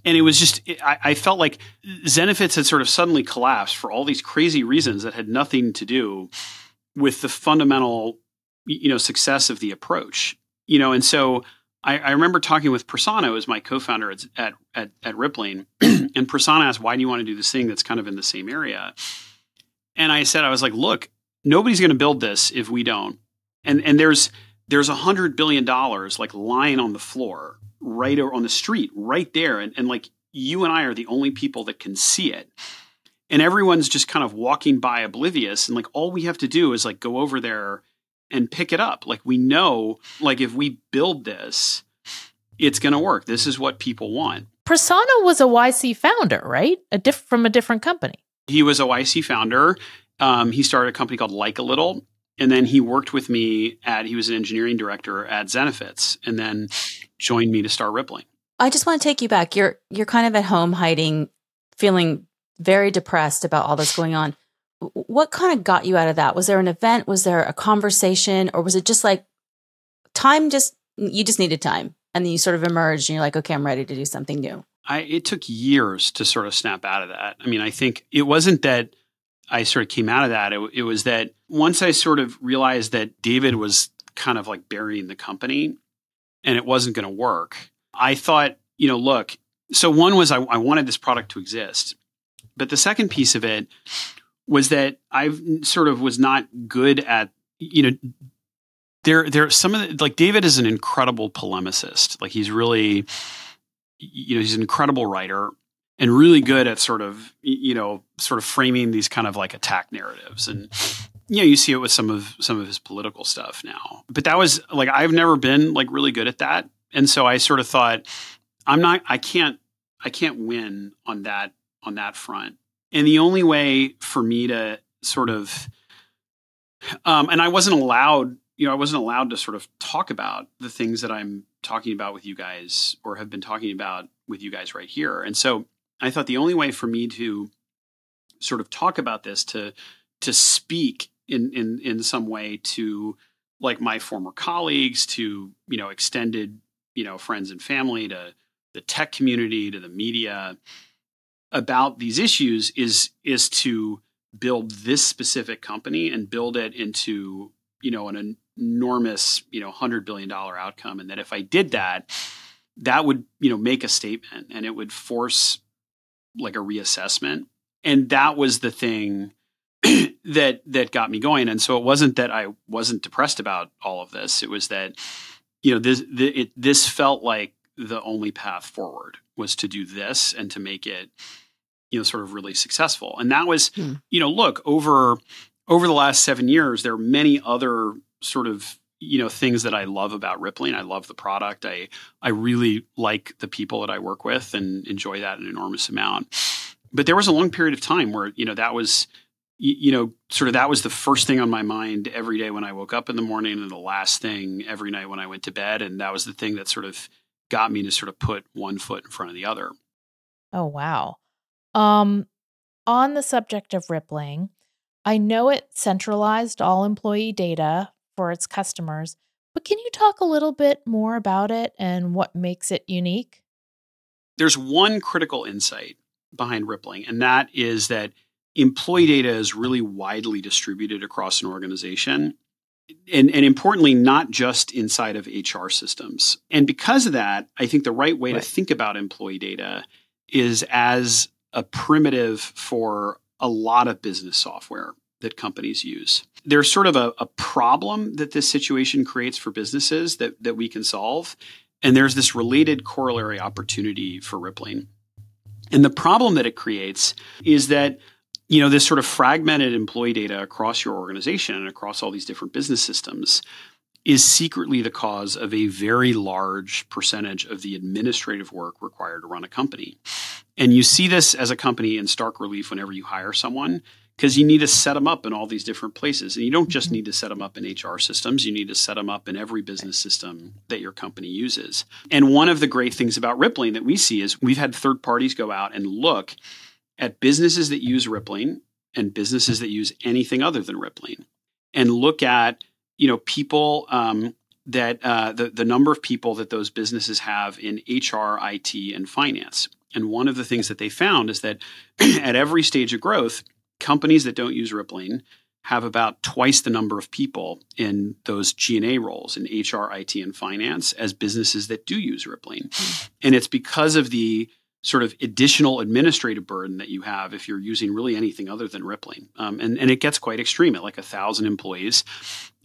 and it was just I, I, felt like Zenefits had sort of suddenly collapsed for all these crazy reasons that had nothing to do with the fundamental, you know, success of the approach. You know, and so I, I remember talking with Prasanna, as my co-founder at, at, at, at Rippling, and Prasanna asked, why do you want to do this thing that's kind of in the same area? And I said, I was like, look, nobody's going to build this if we don't. And, and there's, there's a hundred billion dollars like lying on the floor right on the street right there. And, and like you and I are the only people that can see it. And everyone's just kind of walking by oblivious. And like all we have to do is like go over there and pick it up. Like we know, like if we build this, it's going to work. This is what people want. Prasanna was a YC founder, right? A diff- from a different company. He was a YC founder. Um, he started a company called LikeALittle, and then he worked with me at. He was an engineering director at Zenefits, and then joined me to start Rippling. I just want to take you back. You're you're kind of at home hiding, feeling very depressed about all that's going on what kind of got you out of that? Was there an event? Was there a conversation? Or was it just like time just, you just needed time and then you sort of emerged and you're like, okay, I'm ready to do something new? I, it took years to sort of snap out of that. I mean, I think it wasn't that I sort of came out of that. It, it was that once I sort of realized that David was kind of like burying the company and it wasn't going to work, I thought, you know, look, so one was I, I wanted this product to exist. But the second piece of it was that I sort of was not good at you know there there some of the, like David is an incredible polemicist like he's really you know he's an incredible writer and really good at sort of you know sort of framing these kind of like attack narratives and you know you see it with some of some of his political stuff now. But that was like I've never been like really good at that. And so I sort of thought I'm not I can't I can't win on that on that front. And the only way for me to sort of, um, and I wasn't allowed, you know, I wasn't allowed to sort of talk about the things that I'm talking about with you guys or have been talking about with you guys right here. And so I thought the only way for me to sort of talk about this, to to speak in in in some way to like my former colleagues, to you know extended you know friends and family, to the tech community, to the media, about these issues is is to build this specific company and build it into you know an enormous you know hundred billion dollar outcome. And that if i did that that would you know make a statement and it would force like a reassessment. And that was the thing that that got me going and so it wasn't that i wasn't depressed about all of this it was that you know this the, it, this felt like the only path forward was to do this and to make it you know sort of really successful and that was hmm. you know look over over the last 7 years there are many other sort of you know things that I love about Rippling. I love the product. I I really like the people that I work with and enjoy that an enormous amount. But there was a long period of time where you know that was you know sort of that was the first thing on my mind every day when I woke up in the morning and the last thing every night when I went to bed and that was the thing that sort of got me to sort of put one foot in front of the other. Oh wow. Um, on the subject of Rippling, I know it centralized all employee data for its customers, but can you talk a little bit more about it and what makes it unique? There's one critical insight behind Rippling, and that is that employee data is really widely distributed across an organization. and, and importantly, not just inside of HR systems. And because of that, I think the right way right. to think about employee data is as a primitive for a lot of business software that companies use. There's sort of a, a problem that this situation creates for businesses that, that we can solve. And there's this related corollary opportunity for Rippling. And the problem that it creates is that you know this sort of fragmented employee data across your organization and across all these different business systems is secretly the cause of a very large percentage of the administrative work required to run a company. And you see this as a company in stark relief whenever you hire someone because you need to set them up in all these different places. And you don't just mm-hmm. need to set them up in HR systems, you need to set them up in every business system that your company uses. And one of the great things about Rippling that we see is we've had third parties go out and look at businesses that use Rippling and businesses that use anything other than Rippling and look at, you know, people um, that uh, the, the number of people that those businesses have in HR, IT, and finance. And one of the things that they found is that at every stage of growth, companies that don't use Rippling have about twice the number of people in those G&A roles in HR, IT, and finance as businesses that do use Rippling. Mm. And it's because of the sort of additional administrative burden that you have if you're using really anything other than Rippling. Um, and, and it gets quite extreme at like a thousand employees.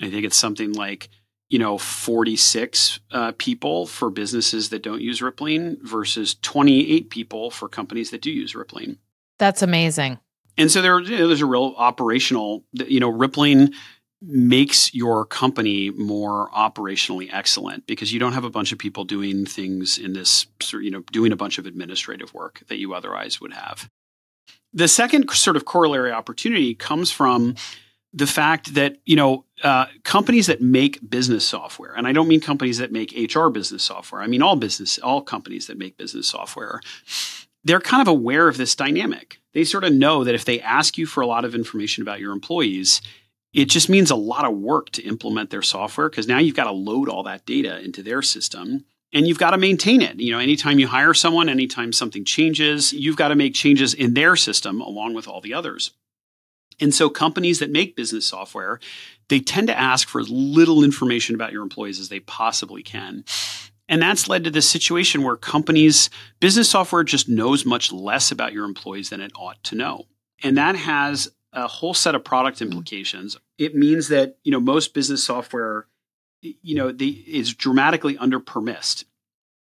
I think it's something like, you know, 46 uh, people for businesses that don't use Rippling versus 28 people for companies that do use Rippling. That's amazing. And so there, you know, there's a real operational, you know, Rippling makes your company more operationally excellent because you don't have a bunch of people doing things in this, you know, doing a bunch of administrative work that you otherwise would have. The second sort of corollary opportunity comes from the fact that you know uh, companies that make business software, and I don't mean companies that make HR business software. I mean all business, all companies that make business software they're kind of aware of this dynamic. They sort of know that if they ask you for a lot of information about your employees, it just means a lot of work to implement their software because now you've got to load all that data into their system and you've got to maintain it. You know, anytime you hire someone, anytime something changes, you've got to make changes in their system along with all the others. And so companies that make business software, they tend to ask for as little information about your employees as they possibly can. And that's led to this situation where companies, business software just knows much less about your employees than it ought to know. And that has a whole set of product mm-hmm. implications. It means that, you know, most business software, you know, the, is dramatically under permissed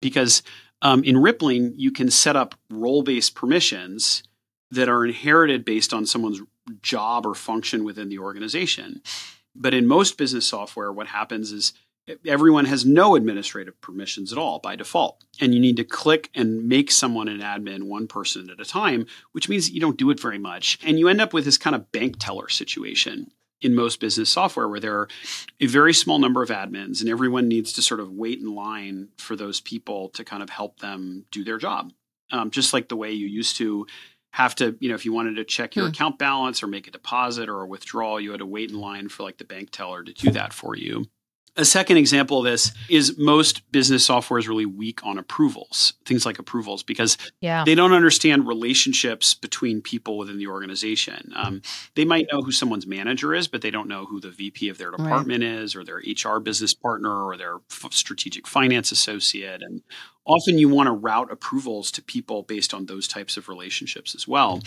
because um, in Rippling, you can set up role based permissions that are inherited based on someone's job or function within the organization. But in most business software, what happens is everyone has no administrative permissions at all by default. And you need to click and make someone an admin one person at a time, which means you don't do it very much. And you end up with this kind of bank teller situation in most business software where there are a very small number of admins and everyone needs to sort of wait in line for those people to kind of help them do their job. Um, just like the way you used to have to, you know, if you wanted to check your hmm. account balance or make a deposit or a withdrawal, you had to wait in line for like the bank teller to do that for you. A second example of this is most business software is really weak on approvals, things like approvals, because yeah. they don't understand relationships between people within the organization. Um, they might know who someone's manager is, but they don't know who the VP of their department right. is, or their HR business partner, or their f- strategic finance associate. And often you want to route approvals to people based on those types of relationships as well.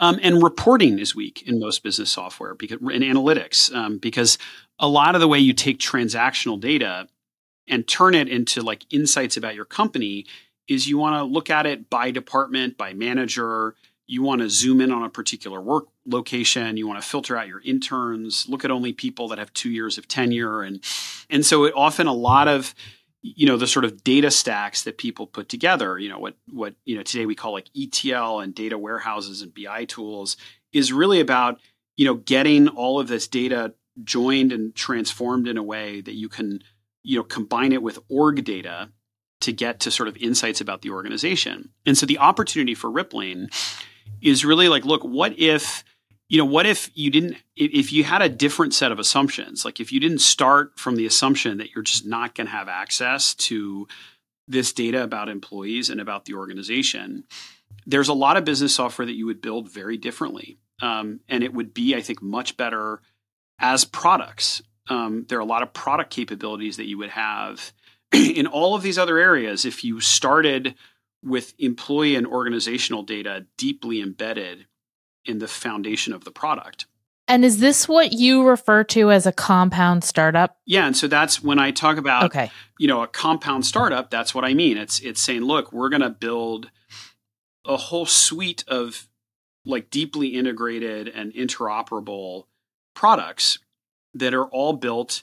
Um, and reporting is weak in most business software because in analytics um, because a lot of the way you take transactional data and turn it into like insights about your company is you want to look at it by department, by manager. You want to zoom in on a particular work location. You want to filter out your interns, look at only people that have two years of tenure. And, and so it, often a lot of you know the sort of data stacks that people put together you know what what you know today we call like etl and data warehouses and bi tools is really about you know getting all of this data joined and transformed in a way that you can you know combine it with org data to get to sort of insights about the organization. And so the opportunity for rippling is really like look what if you know what if you didn't if you had a different set of assumptions? Like if you didn't start from the assumption that you're just not going to have access to this data about employees and about the organization there's a lot of business software that you would build very differently. Um, and it would be i think much better as products Um, there are a lot of product capabilities that you would have in all of these other areas if you started with employee and organizational data deeply embedded in the foundation of the product. And is this what you refer to as a compound startup? Yeah, and so that's when I talk about Okay. you know a compound startup. That's what I mean. It's it's saying, look, we're going to build a whole suite of like deeply integrated and interoperable products that are all built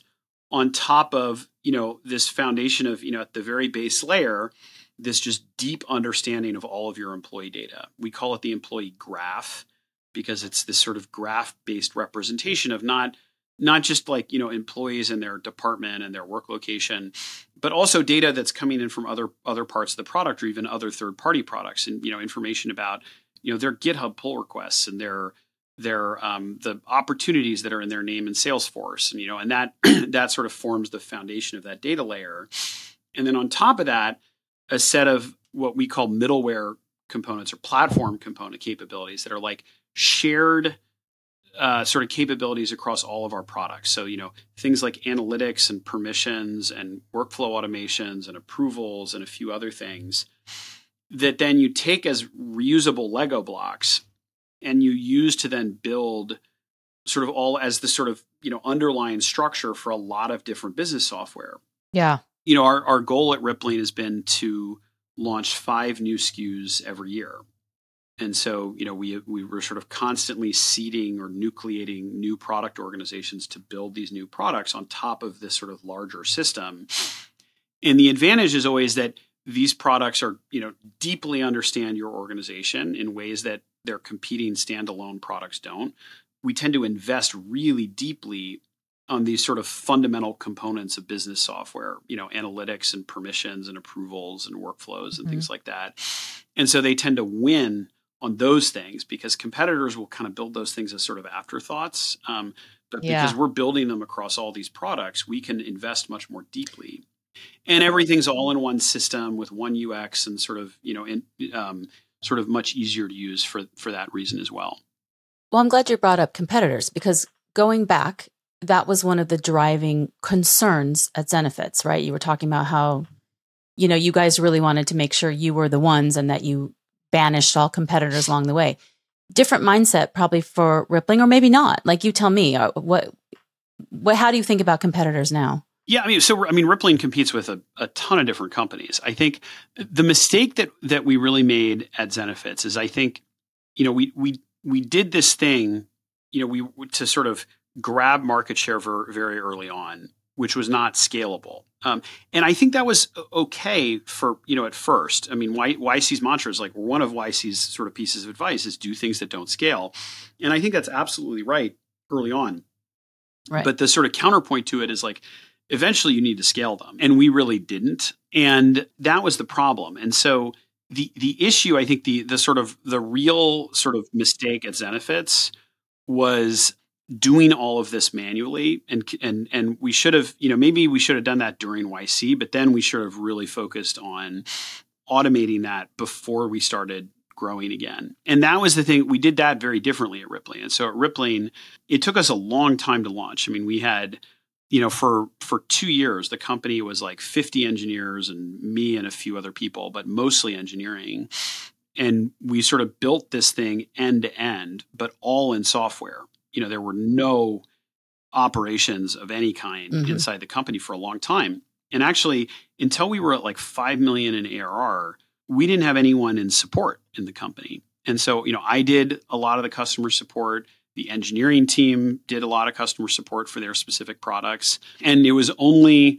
on top of you know this foundation of you know at the very base layer this just deep understanding of all of your employee data. We call it the employee graph because it's this sort of graph based representation of not not just like you know employees in their department and their work location but also data that's coming in from other other parts of the product or even other third party products and you know information about you know their github pull requests and their their um, the opportunities that are in their name in salesforce and you know and that that sort of forms the foundation of that data layer and then on top of that a set of what we call middleware components or platform component capabilities that are like shared uh, sort of capabilities across all of our products. So, you know, things like analytics and permissions and workflow automations and approvals and a few other things that then you take as reusable Lego blocks and you use to then build sort of all as the sort of, you know, underlying structure for a lot of different business software. Yeah. You know, our, our goal at Rippling has been to launch five new SKUs every year. And so, you know, we we were sort of constantly seeding or nucleating new product organizations to build these new products on top of this sort of larger system. And the advantage is always that these products are, you know, deeply understand your organization in ways that their competing standalone products don't. We tend to invest really deeply on these sort of fundamental components of business software, you know, analytics and permissions and approvals and workflows and Mhm. things like that. And so they tend to win on those things because competitors will kind of build those things as sort of afterthoughts. Um, but Yeah. because we're building them across all these products, we can invest much more deeply. And everything's all in one system with one UX and sort of, you know, in, um, sort of much easier to use for for that reason as well. Well, I'm glad you brought up competitors because going back, that was one of the driving concerns at Zenefits, right? You were talking about how, you know, you guys really wanted to make sure you were the ones and that you banished all competitors along the way. Different mindset probably for Rippling, or maybe not. Like you tell me, uh, what, what, how do you think about competitors now? Yeah, I mean, so I mean, Rippling competes with a, a ton of different companies. I think the mistake that that we really made at Zenefits is, I think, you know, we we we did this thing, you know, we to sort of grab market share ver, very early on, which was not scalable. Um, and I think that was okay for you know at first. I mean, y, YC's mantra is like one of YC's sort of pieces of advice is do things that don't scale, and I think that's absolutely right early on. Right. But the sort of counterpoint to it is like eventually you need to scale them and we really didn't and that was the problem and so the the issue i think the the sort of the real sort of mistake at zenefits was doing all of this manually and and and we should have you know maybe we should have done that during YC but then we should have really focused on automating that before we started growing again. And that was the thing we did that very differently at Rippling. And so at Rippling it took us a long time to launch. I mean we had you know for for 2 years the company was like 50 engineers and me and a few other people but mostly engineering. And we sort of built this thing end to end but all in software. You know there were no operations of any kind Mhm. inside the company for a long time. And actually until we were at like 5 million in ARR we didn't have anyone in support in the company. And so you know I did a lot of the customer support the engineering team did a lot of customer support for their specific products. And it was only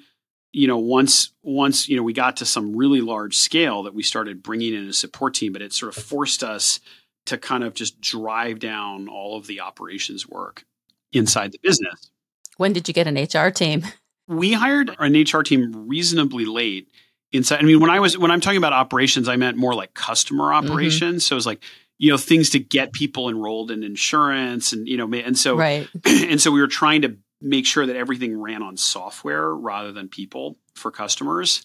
you know once once you know we got to some really large scale that we started bringing in a support team but it sort of forced us to kind of just drive down all of the operations work inside the business. When did you get an HR team? we hired an hr team reasonably late inside i mean when i was when i'm talking about operations i meant more like customer mm-hmm. operations. So it was like you know things to get people enrolled in insurance and you know and so right. and so we were trying to make sure that everything ran on software rather than people for customers.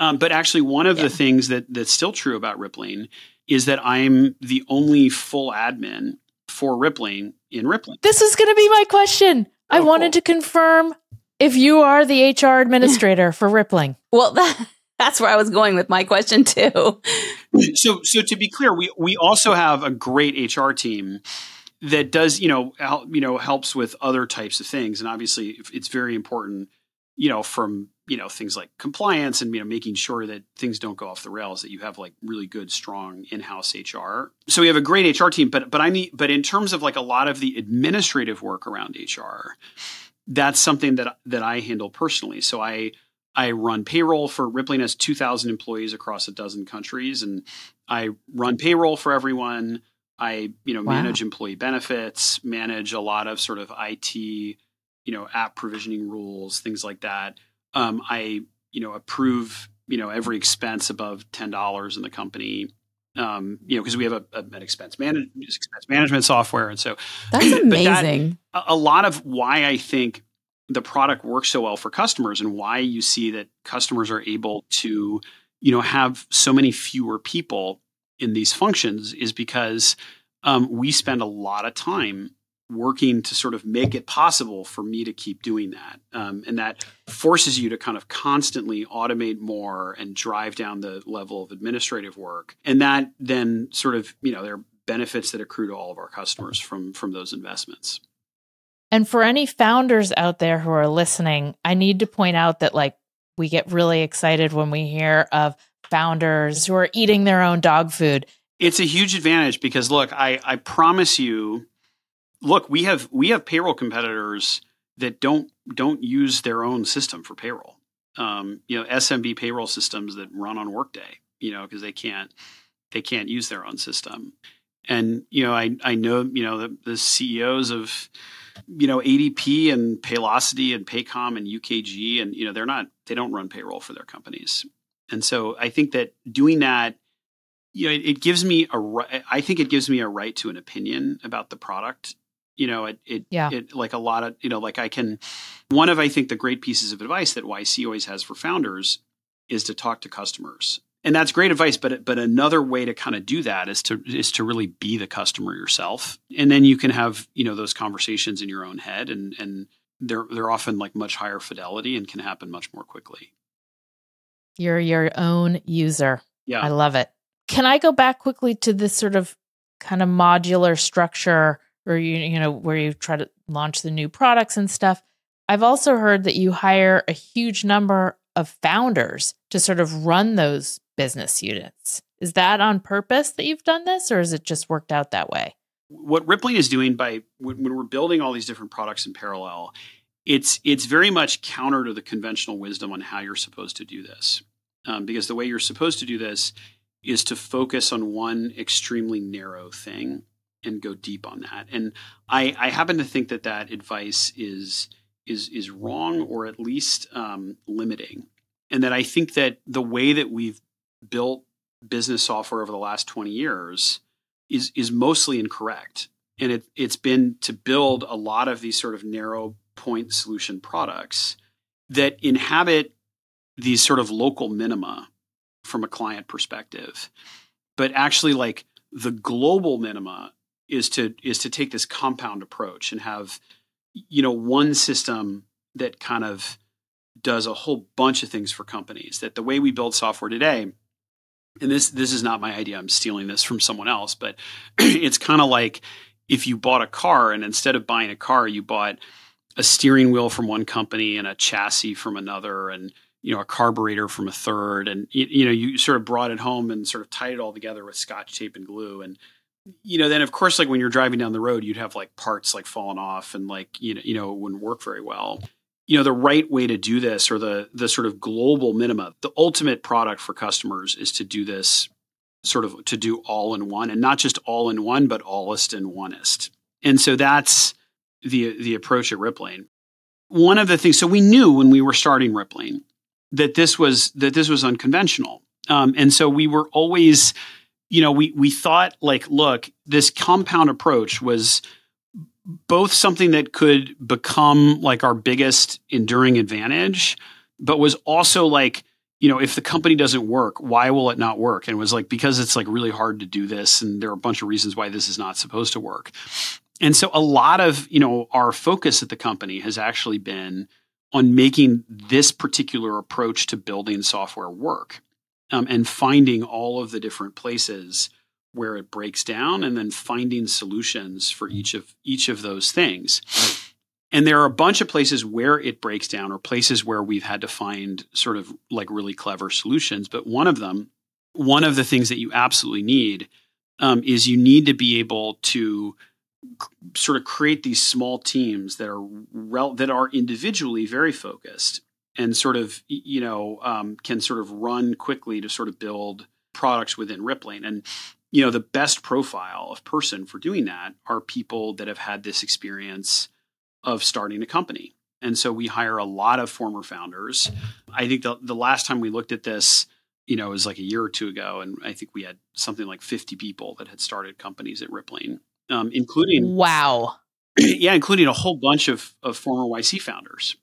Um, but actually, one of Yeah. the things that that's still true about Rippling is that I'm the only full admin for Rippling in Rippling. This is going to be my question. I Oh, wanted cool. to confirm if you are the HR administrator for Rippling. Well, that, that's where I was going with my question too. so so to be clear, we we also have a great HR team that does you know help, you know helps with other types of things, and obviously it's very important you know from you know things like compliance and you know making sure that things don't go off the rails that you have like really good strong in-house HR. So we have a great HR team, but but I need but in terms of like a lot of the administrative work around HR, that's something that that I handle personally. So I I run payroll for Rippling has 2,000 employees across a dozen countries, and I run payroll for everyone. I you know Wow. manage employee benefits, manage a lot of sort of IT, you know, app provisioning rules, things like that. Um, I you know approve you know every expense above ten dollars in the company. Um, you know, because we have a, a, an expense manage, expense management software, and so That's that- amazing. a a lot of why I think the product works so well for customers and why you see that customers are able to, you know, have so many fewer people in these functions is because um, we spend a lot of time working to sort of make it possible for me to keep doing that. Um, and that forces you to kind of constantly automate more and drive down the level of administrative work. And that then sort of, you know, there are benefits that accrue to all of our customers from from those investments. And for any founders out there who are listening, I need to point out that like we get really excited when we hear of founders who are eating their own dog food. It's a huge advantage because look, I, I promise you, look, we have we have payroll competitors that don't don't use their own system for payroll. Um, you know, SMB payroll systems that run on Workday, you know, because they can't they can't use their own system. And you know, I I know you know the, the CEOs of you know ADP and Paylocity and Paycom and UKG, and you know they're not they don't run payroll for their companies. And so I think that doing that you know, it, it gives me a I think it gives me a right to an opinion about the product. You know, it it, Yeah. it like a lot of you know, like I can. One of I think the great pieces of advice that YC always has for founders is to talk to customers, and that's great advice. But but another way to kind of do that is to is to really be the customer yourself, and then you can have you know those conversations in your own head, and and they're they're often like much higher fidelity and can happen much more quickly. You're your own user. Yeah. I love it. Can I go back quickly to this sort of kind of modular structure or you you know where you try to launch the new products and stuff? I've also heard that you hire a huge number of founders to sort of run those business units. Is that on purpose that you've done this or has it just worked out that way? what Rippling is doing by when, when we're building all these different products in parallel, it's it's very much counter to the conventional wisdom on how you're supposed to do this. Um, because the way you're supposed to do this is to focus on one extremely narrow thing and go deep on that. And I, I happen to think that that advice is is is wrong or at least um, limiting. And that I think that the way that we've built business software over the last 20 years is is mostly incorrect. And it it's been to build a lot of these sort of narrow point solution products that inhabit these sort of local minima from a client perspective. But actually like the global minima is to is to take this compound approach and have you know one system that kind of does a whole bunch of things for companies that the way we build software today and this this is not my idea i'm stealing this from someone else but it's kind of like if you bought a car and instead of buying a car you bought a steering wheel from one company and a chassis from another and you know a carburetor from a third and you, you know you sort of brought it home and sort of tied it all together with scotch tape and glue and you know then of course like when you're driving down the road you'd have like parts like falling off and like you know you know it wouldn't work very well. You know the right way to do this or the the sort of global minima the ultimate product for customers is to do this sort of to do all in one and not just all in one but allest and oneist and so that's the the approach at rippling. One of the things so we knew when we were starting rippling that this was that this was unconventional. Um, and so we were always you know we we thought like look this compound approach was both something that could become like our biggest enduring advantage, but was also like, you know, if the company doesn't work, why will it not work? And it was like, because it's like really hard to do this, and there are a bunch of reasons why this is not supposed to work. And so a lot of, you know, our focus at the company has actually been on making this particular approach to building software work um, and finding all of the different places where it breaks down and then finding solutions for each of each of those things. And there are a bunch of places where it breaks down or places where we've had to find sort of like really clever solutions. But one of them, one of the things that you absolutely need um, is you need to be able to sort of create these small teams that are rel- that are individually very focused and sort of you know um, can sort of run quickly to sort of build products within Rippling. And you know the best profile of person for doing that are people that have had this experience of starting a company. And so we hire a lot of former founders. I think the, the last time we looked at this you know it was like a year or two ago and i think we had something like 50 people that had started companies at rippling um, including wow, yeah, including a whole bunch of of former YC founders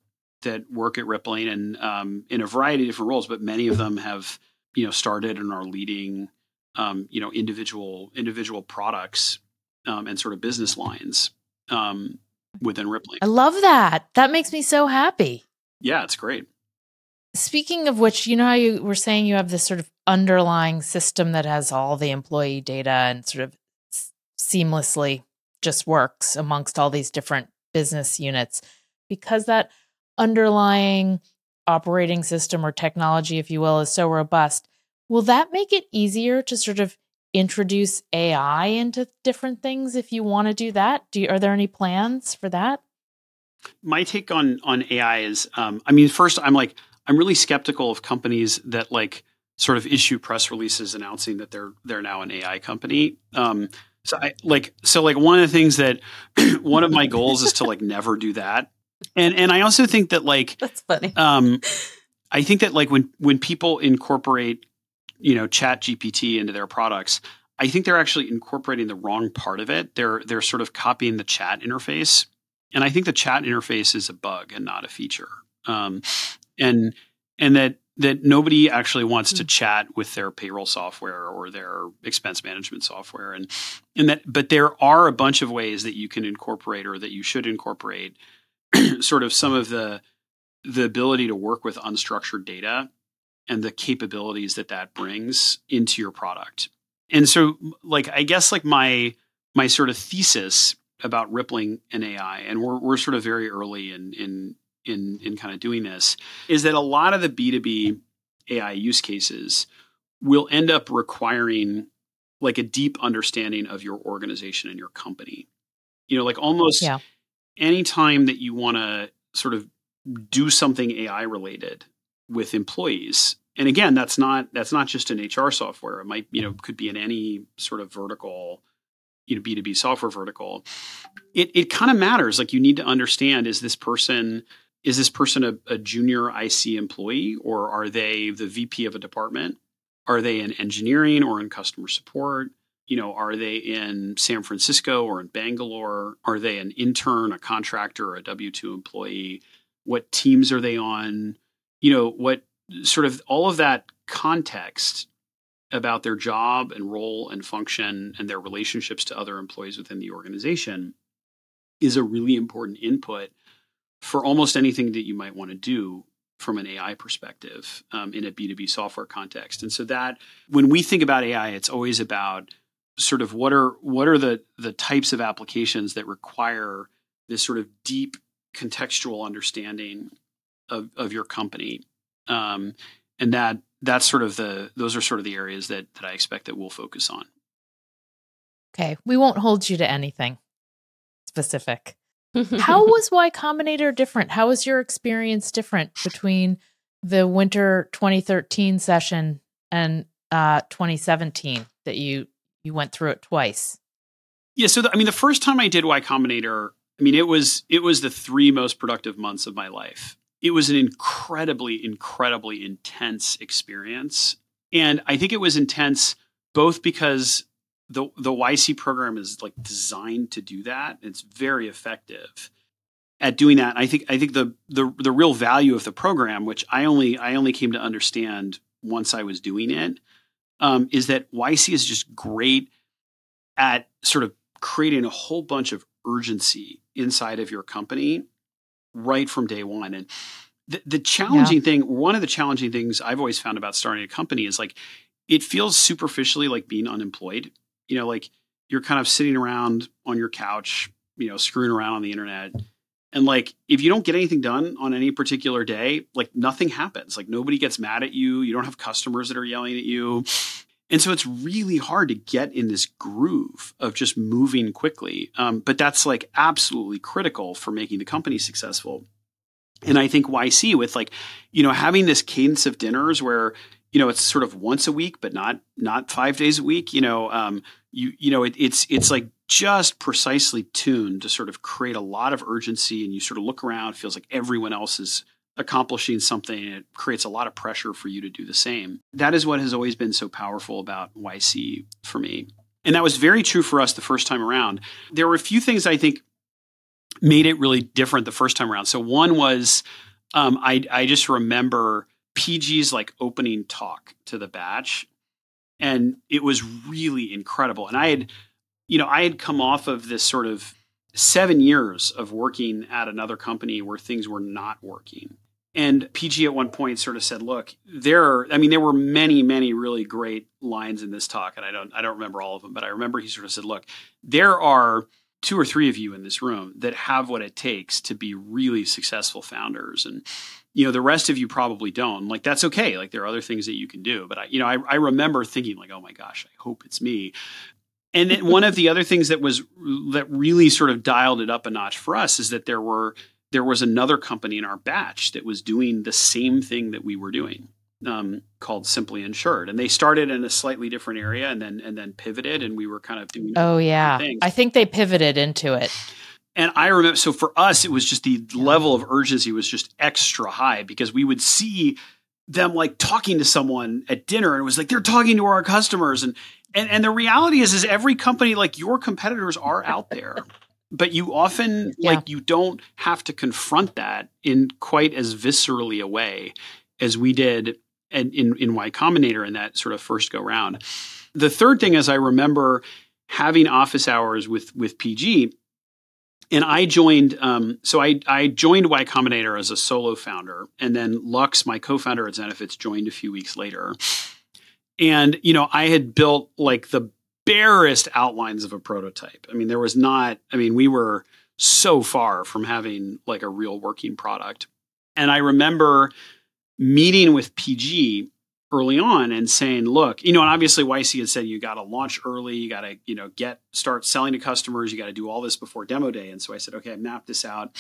that work at Rippling and um, in a variety of different roles, but many of them have you know started and are leading um, you know individual individual products um, and sort of business lines um, within Rippling. I love that. That makes me so happy. Yeah, it's great. Speaking of which, you know how you were saying you have this sort of underlying system that has all the employee data and sort of seamlessly just works amongst all these different business units because that underlying operating system or technology if you will is so robust will that make it easier to sort of introduce ai into different things if you want to do that? Do you, are there any plans for that? My take on on ai is um, i mean first i'm like i'm really skeptical of companies that like sort of issue press releases announcing that they're they're now an ai company. Um, so I like so like one of the things that one of my goals is to like never do that. And and I also think that like That's funny. um I think that like when when people incorporate you know ChatGPT into their products, I think they're actually incorporating the wrong part of it. They're they're sort of copying the chat interface. And I think the chat interface is a bug and not a feature. Um and and that that nobody actually wants to hmm. chat with their payroll software or their expense management software and and that but there are a bunch of ways that you can incorporate or that you should incorporate sort of some of the the ability to work with unstructured data and the capabilities that that brings into your product and so like i guess like my my sort of thesis about rippling and ai and we're, we're sort of very early in in in in kind of doing this is that a lot of the B2B AI use cases will end up requiring like a deep understanding of your organization and your company. You know, like almost yeah. Any time that you want to sort of do something AI related with employees. And again, that's not that's not just an HR software. It might, you know, could be in any sort of vertical, you know, B2B software vertical. It it kind of matters. Like you need to understand is this person is this person a, a, junior IC employee or are they the VP of a department? Are they in engineering or in customer support? You know, are they in San Francisco or in Bangalore? Are they an intern, a contractor, or a W 2 employee? What teams are they on? You know, what sort of all of that context about their job and role and function and their relationships to other employees within the organization is a really important input for almost anything that you might want to do from an AI perspective um, in a B2B software context. And so that when we think about AI, it's always about sort of what are what are the the types of applications that require this sort of deep contextual understanding of, of your company. Um, and that that's sort of the those are sort of the areas that that I expect that we'll focus on. Okay. We won't hold you to anything specific. How was Y Combinator different? How was your experience different between the winter 2013 session and uh, 2017 that you you went through it twice? Yeah, so the, I mean, the first time I did Y Combinator, I mean, it was it was the three most productive months of my life. It was an incredibly, incredibly intense experience, and I think it was intense both because the the YC program is like designed to do that. It's very effective at doing that. I think I think the the the real value of the program, which I only I only came to understand once I was doing it, um, is that YC is just great at sort of creating a whole bunch of urgency inside of your company right from day one. And the, the challenging yeah. thing, one of the challenging things I've always found about starting a company is like it feels superficially like being unemployed. You know, like you're kind of sitting around on your couch, you know, screwing around on the internet. And like if you don't get anything done on any particular day, like nothing happens. Like nobody gets mad at you. You don't have customers that are yelling at you. And so it's really hard to get in this groove of just moving quickly. Um, but that's like absolutely critical for making the company successful. And I think YC with like, you know, having this cadence of dinners where, you know, it's sort of once a week, but not not five days a week. You know, um, you you know, it, it's it's like just precisely tuned to sort of create a lot of urgency, and you sort of look around, feels like everyone else is accomplishing something and it creates a lot of pressure for you to do the same. That is what has always been so powerful about YC for me. And that was very true for us the first time around. There were a few things I think made it really different the first time around. So one was um, I, I just remember PG's like opening talk to the batch, and it was really incredible. And I had, you know, I had come off of this sort of seven years of working at another company where things were not working. And PG at one point sort of said, "Look, there are. I mean, there were many, many really great lines in this talk, and I don't, I don't remember all of them, but I remember he sort of said, "Look, there are two or three of you in this room that have what it takes to be really successful founders, and you know, the rest of you probably don't. Like that's okay. Like there are other things that you can do, but I, you know, I, I remember thinking like, oh my gosh, I hope it's me." And then one of the other things that was that really sort of dialed it up a notch for us is that there were there was another company in our batch that was doing the same thing that we were doing um, called Simply Insured, and they started in a slightly different area and then and then pivoted, and we were kind of doing. Oh yeah, I think they pivoted into it. And I remember, so for us, it was just the level of urgency was just extra high because we would see them like talking to someone at dinner, and it was like they're talking to our customers, and and and the reality is, is every company like your competitors are out there but you often yeah. like you don't have to confront that in quite as viscerally a way as we did in, in, in Y Combinator in that sort of first go round. The third thing is I remember having office hours with with PG, and I joined. Um, so I I joined Y Combinator as a solo founder, and then Laks, my co-founder at Zenefits, joined a few weeks later. And you know, I had built like the barest outlines of a prototype. I mean, there was not, I mean, we were so far from having like a real working product. And I remember meeting with PG early on and saying, look, you know, and obviously YC had said you got to launch early, you got to, you know, get start selling to customers, you got to do all this before demo day. And so I said, okay, I mapped this out.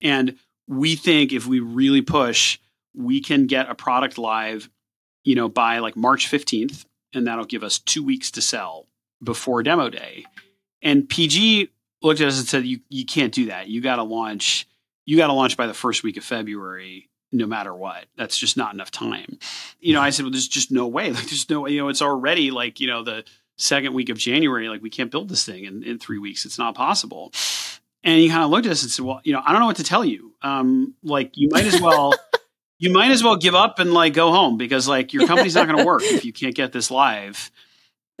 And we think if we really push, we can get a product live, you know, by like March 15th and that'll give us two weeks to sell before demo day. And PG looked at us and said, "You you can't do that. You got to launch. You got to launch by the first week of February, no matter what. That's just not enough time." You know, I said, "Well, there's just no way. Like, there's no. You know, it's already like you know the second week of January. Like, we can't build this thing in in three weeks. It's not possible." And he kind of looked at us and said, "Well, you know, I don't know what to tell you. Um, like, you might as well." you might as well give up and like go home because like your company's not going to work if you can't get this live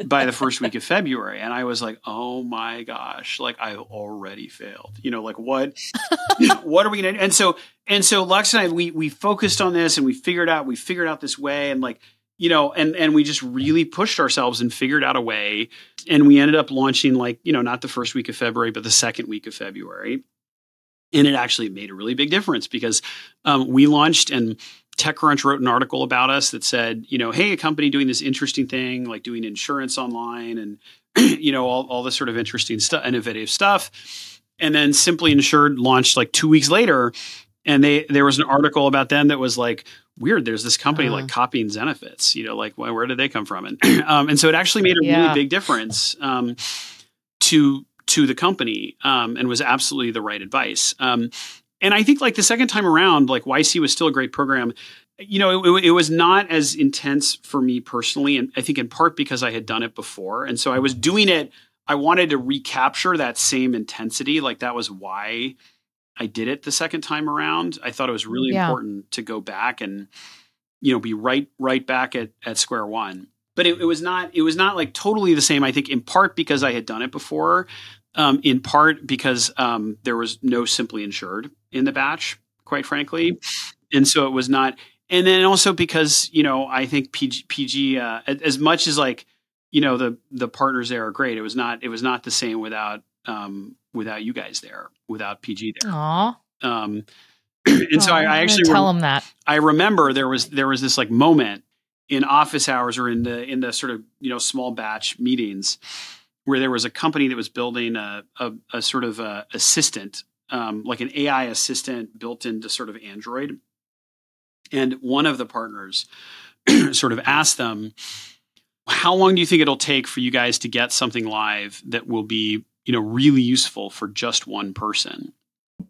by the first week of February. And I was like, oh my gosh, like I've already failed. You know, like what what are we gonna? And so and so Laks and I we we focused on this and we figured out we figured out this way and like you know and and we just really pushed ourselves and figured out a way and we ended up launching like you know not the first week of February but the second week of February and it actually made a really big difference because um, we launched and TechCrunch wrote an article about us that said, you know, hey, a company doing this interesting thing, like doing insurance online and, you know, all, all this sort of interesting stuff, innovative stuff. And then Simply Insured launched like two weeks later. And they there was an article about them that was like, weird, there's this company uh like uh-huh. copying Zenefits, you know, like where, where did they come from? And, um, and so it actually made a yeah. really big difference um, to to the company um, and was absolutely the right advice. Um, and I think like the second time around, like YC was still a great program. You know, it, it, was not as intense for me personally, and I think in part because I had done it before, and so I was doing it. I wanted to recapture that same intensity. Like that was why I did it the second time around. I thought it was really yeah. important to go back and you know be right right back at at square one but it, it, was not it was not like totally the same i think in part because i had done it before um, in part because um, there was no simply insured in the batch, quite frankly, and so it was not. And then also because you know I think PG, PG uh, as much as like you know the the partners there are great. It was not it was not the same without um, without you guys there, without PG there. Aw. Um, and so I, I actually tell rem- him that. I remember there was there was this like moment in office hours or in the in the sort of you know small batch meetings where there was a company that was building a a, a sort of a assistant um, like an AI assistant built into sort of Android, and one of the partners sort of asked them, "How long do you think it'll take for you guys to get something live that will be you know really useful for just one person?"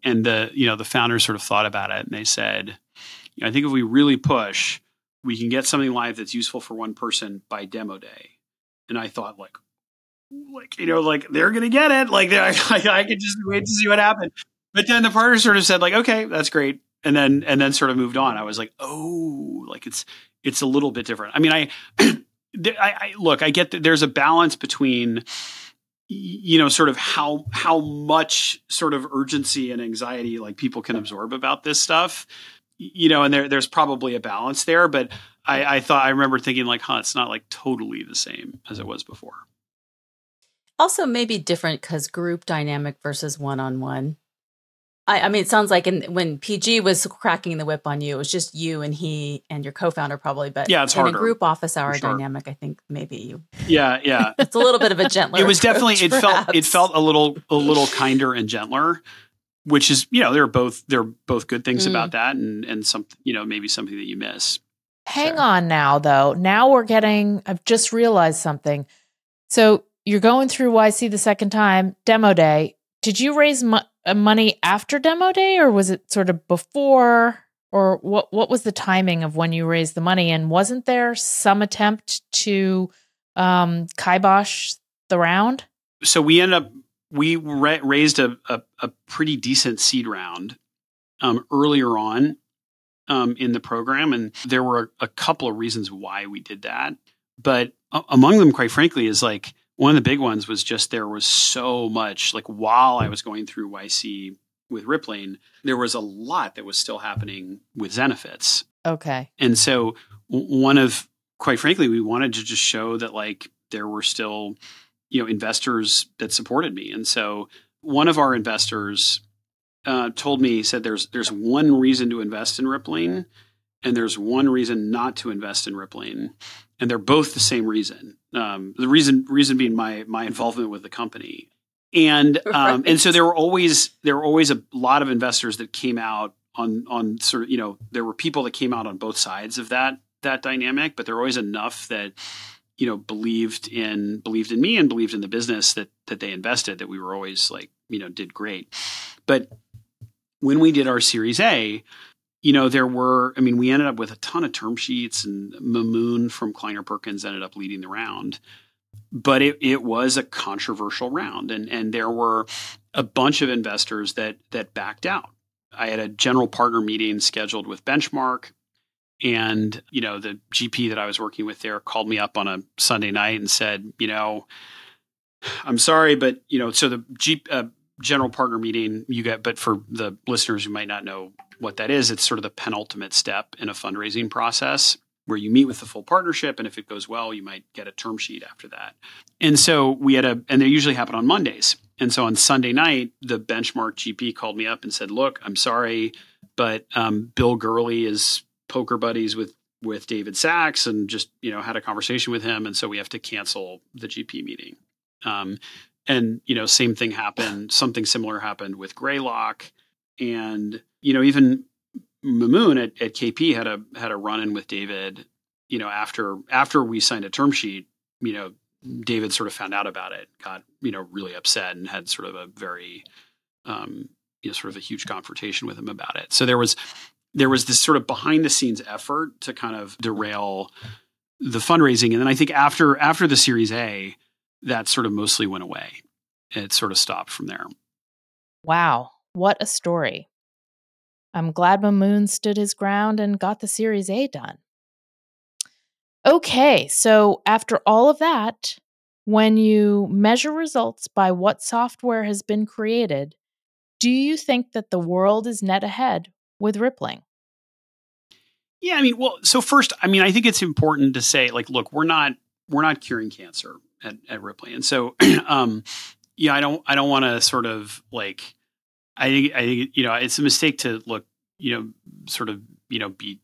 And the you know the founders sort of thought about it and they said, you know, "I think if we really push." we can get something live that's useful for one person by demo day. And I thought like, like, you know, like they're to get it. Like I, I could just wait to see what happened. But then the partner sort of said like, okay, that's great. And then, and then sort of moved on. I was like, oh, like it's, it's a little bit different. I mean, I, I, I look, I get that there's a balance between, you know, sort of how, how much sort of urgency and anxiety like people can absorb about this stuff you know, and there, there's probably a balance there, but I, I thought I remember thinking like, huh, it's not like totally the same as it was before. Also, maybe different because group dynamic versus one on one. I, mean, it sounds like in, when PG was cracking the whip on you, it was just you and he and your co-founder probably. But yeah, it's in harder, a group office hour sure. dynamic, I think maybe you. Yeah, yeah, it's a little bit of a gentler. it was definitely it perhaps. felt it felt a little a little kinder and gentler, which is you know they're both they're both good things Mm. about that and and some you know maybe something that you miss. Hang Sure. on now, though. Now we're getting, I've just realized something. So you're going through YC the second time, demo day. Did you raise mo- uh, money after demo day or was it sort of before? Or what, what was the timing of when you raised the money? And wasn't there some attempt to um, kibosh the round? so we ended up we ra- raised a, a, a pretty decent seed round um, earlier on um, in the program, and there were a, couple of reasons why we did that. But among them, quite frankly, is like one of the big ones was just there was so much like while I was going through YC with Rippling, there was a lot that was still happening with Zenefits. Okay. And so one of quite frankly, we wanted to just show that like there were still, you know, investors that supported me. And so one of our investors uh, told me, he said there's there's one reason to invest in Rippling and there's one reason not to invest in Rippling. And they're both the same reason. Um, the reason reason being my my involvement with the company. And um, and so there were always there were always a lot of investors that came out on on sort of you know there were people that came out on both sides of that that dynamic, but there were always enough that you know believed in believed in me and believed in the business that that they invested that we were always like you know did great. But when we did our Series A, you know there were I mean we ended up with a ton of term sheets and Mamoon from Kleiner Perkins ended up leading the round. But it, it was a controversial round and and there were a bunch of investors that that backed out. I had a general partner meeting scheduled with Benchmark and you know the GP that I was working with there called me up on a Sunday night and said, you know, I'm sorry, but you know, so the G, uh, general partner meeting you get, but for the listeners who might not know what that is, it's sort of the penultimate step in a fundraising process where you meet with the full partnership, and if it goes well, you might get a term sheet after that. And so we had a, and they usually happen on Mondays. And so on Sunday night, the benchmark GP called me up and said, "Look, I'm sorry, but um, Bill Gurley is poker buddies with with David Sacks, and just you know had a conversation with him, and so we have to cancel the GP meeting." Um, and you know, same thing happened. Something similar happened with Greylock, and you know, even Mamoon at, at KP had a had a run in with David. You know, after after we signed a term sheet, you know, David sort of found out about it, got you know really upset, and had sort of a very, um, you know, sort of a huge confrontation with him about it. So there was there was this sort of behind the scenes effort to kind of derail the fundraising, and then I think after after the Series A, that sort of mostly went away. It sort of stopped from there. Wow. What a story. I'm glad Mamoon stood his ground and got the Series A done. Okay, so after all of that, when you measure results by what software has been created, do you think that the world is net ahead with Rippling? Yeah, I mean, well, so first, I mean, I think it's important to say, like, look, we're not we're not curing cancer at, at Rippling, and so, um, yeah, I don't I don't want to sort of like, I think I think you know it's a mistake to look, you know, sort of you know be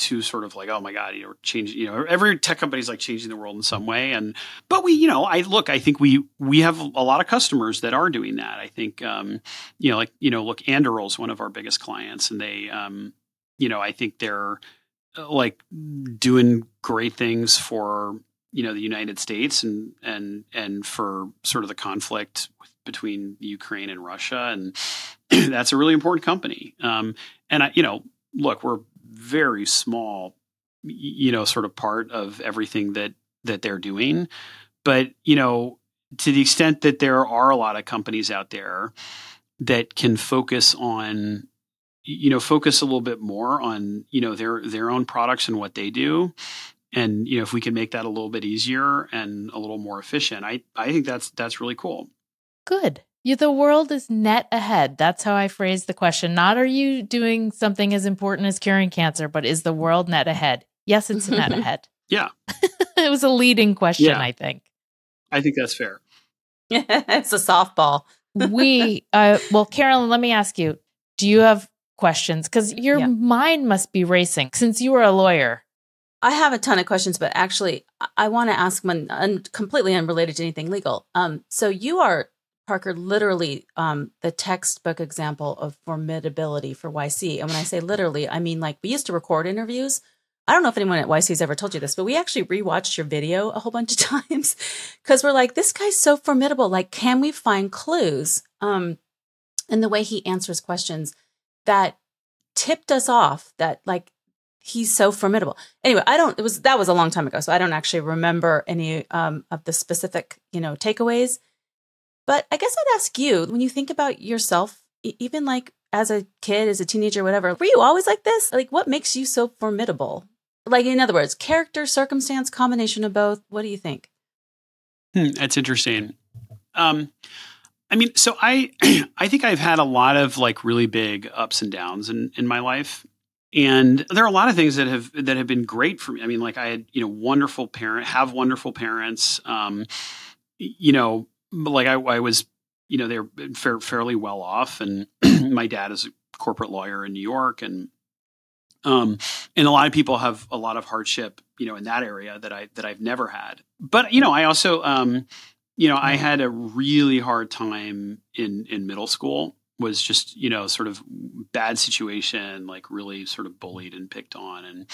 too sort of like, oh my god, you know, change, you know, every tech company is like changing the world in some way, and but we, you know, I look, I think we we have a lot of customers that are doing that. I think, um, you know, like you know, look, Anduril is one of our biggest clients, and they, um, you know, I think they're uh, like doing great things for you know the United States and and and for sort of the conflict between Ukraine and Russia, and that's a really important company. Um, and I, you know, look, we're very small, you know, sort of part of everything that that they're doing, but you know, to the extent that there are a lot of companies out there that can focus on you know focus a little bit more on you know their their own products and what they do and you know if we can make that a little bit easier and a little more efficient i i think that's that's really cool good you, the world is net ahead. That's how I phrase the question. Not are you doing something as important as curing cancer, but is the world net ahead? Yes, it's net ahead. Yeah. it was a leading question, yeah. I think. I think that's fair. it's a softball. we, uh, well, Carolyn, let me ask you do you have questions? Because your yeah. mind must be racing since you are a lawyer. I have a ton of questions, but actually, I want to ask one un- completely unrelated to anything legal. Um, so you are Parker literally um, the textbook example of formidability for YC. And when I say literally, I mean like we used to record interviews. I don't know if anyone at YC has ever told you this, but we actually rewatched your video a whole bunch of times because we're like, this guy's so formidable. Like, can we find clues um, in the way he answers questions that tipped us off that like he's so formidable. Anyway, I don't. It was that was a long time ago, so I don't actually remember any um, of the specific you know takeaways. But I guess I'd ask you when you think about yourself, even like as a kid, as a teenager, whatever, were you always like this? Like, what makes you so formidable? Like, in other words, character, circumstance, combination of both. What do you think? Hmm, that's interesting. Um, I mean, so I, I think I've had a lot of like really big ups and downs in in my life, and there are a lot of things that have that have been great for me. I mean, like I had you know wonderful parent, have wonderful parents. Um, you know, like I, I was, you know, they're fair, fairly well off, and my dad is a corporate lawyer in New York, and um, and a lot of people have a lot of hardship, you know, in that area that I that I've never had. But you know, I also, um, you know, I had a really hard time in in middle school. Was just you know sort of bad situation, like really sort of bullied and picked on, and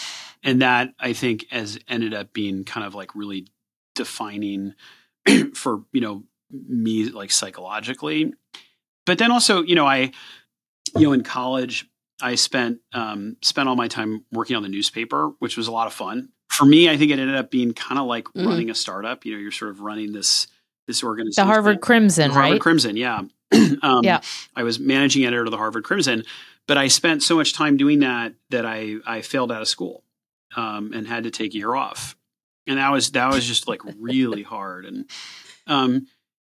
and that I think has ended up being kind of like really defining for you know me like psychologically. But then also, you know, I, you know, in college, I spent um, spent all my time working on the newspaper, which was a lot of fun. For me, I think it ended up being kind of like mm-hmm. running a startup. You know, you're sort of running this this organization. The Harvard Crimson, the Harvard right? Crimson, yeah. um, yeah. I was managing editor of the Harvard Crimson, but I spent so much time doing that that I I failed out of school um, and had to take a year off, and that was that was just like really hard. And um,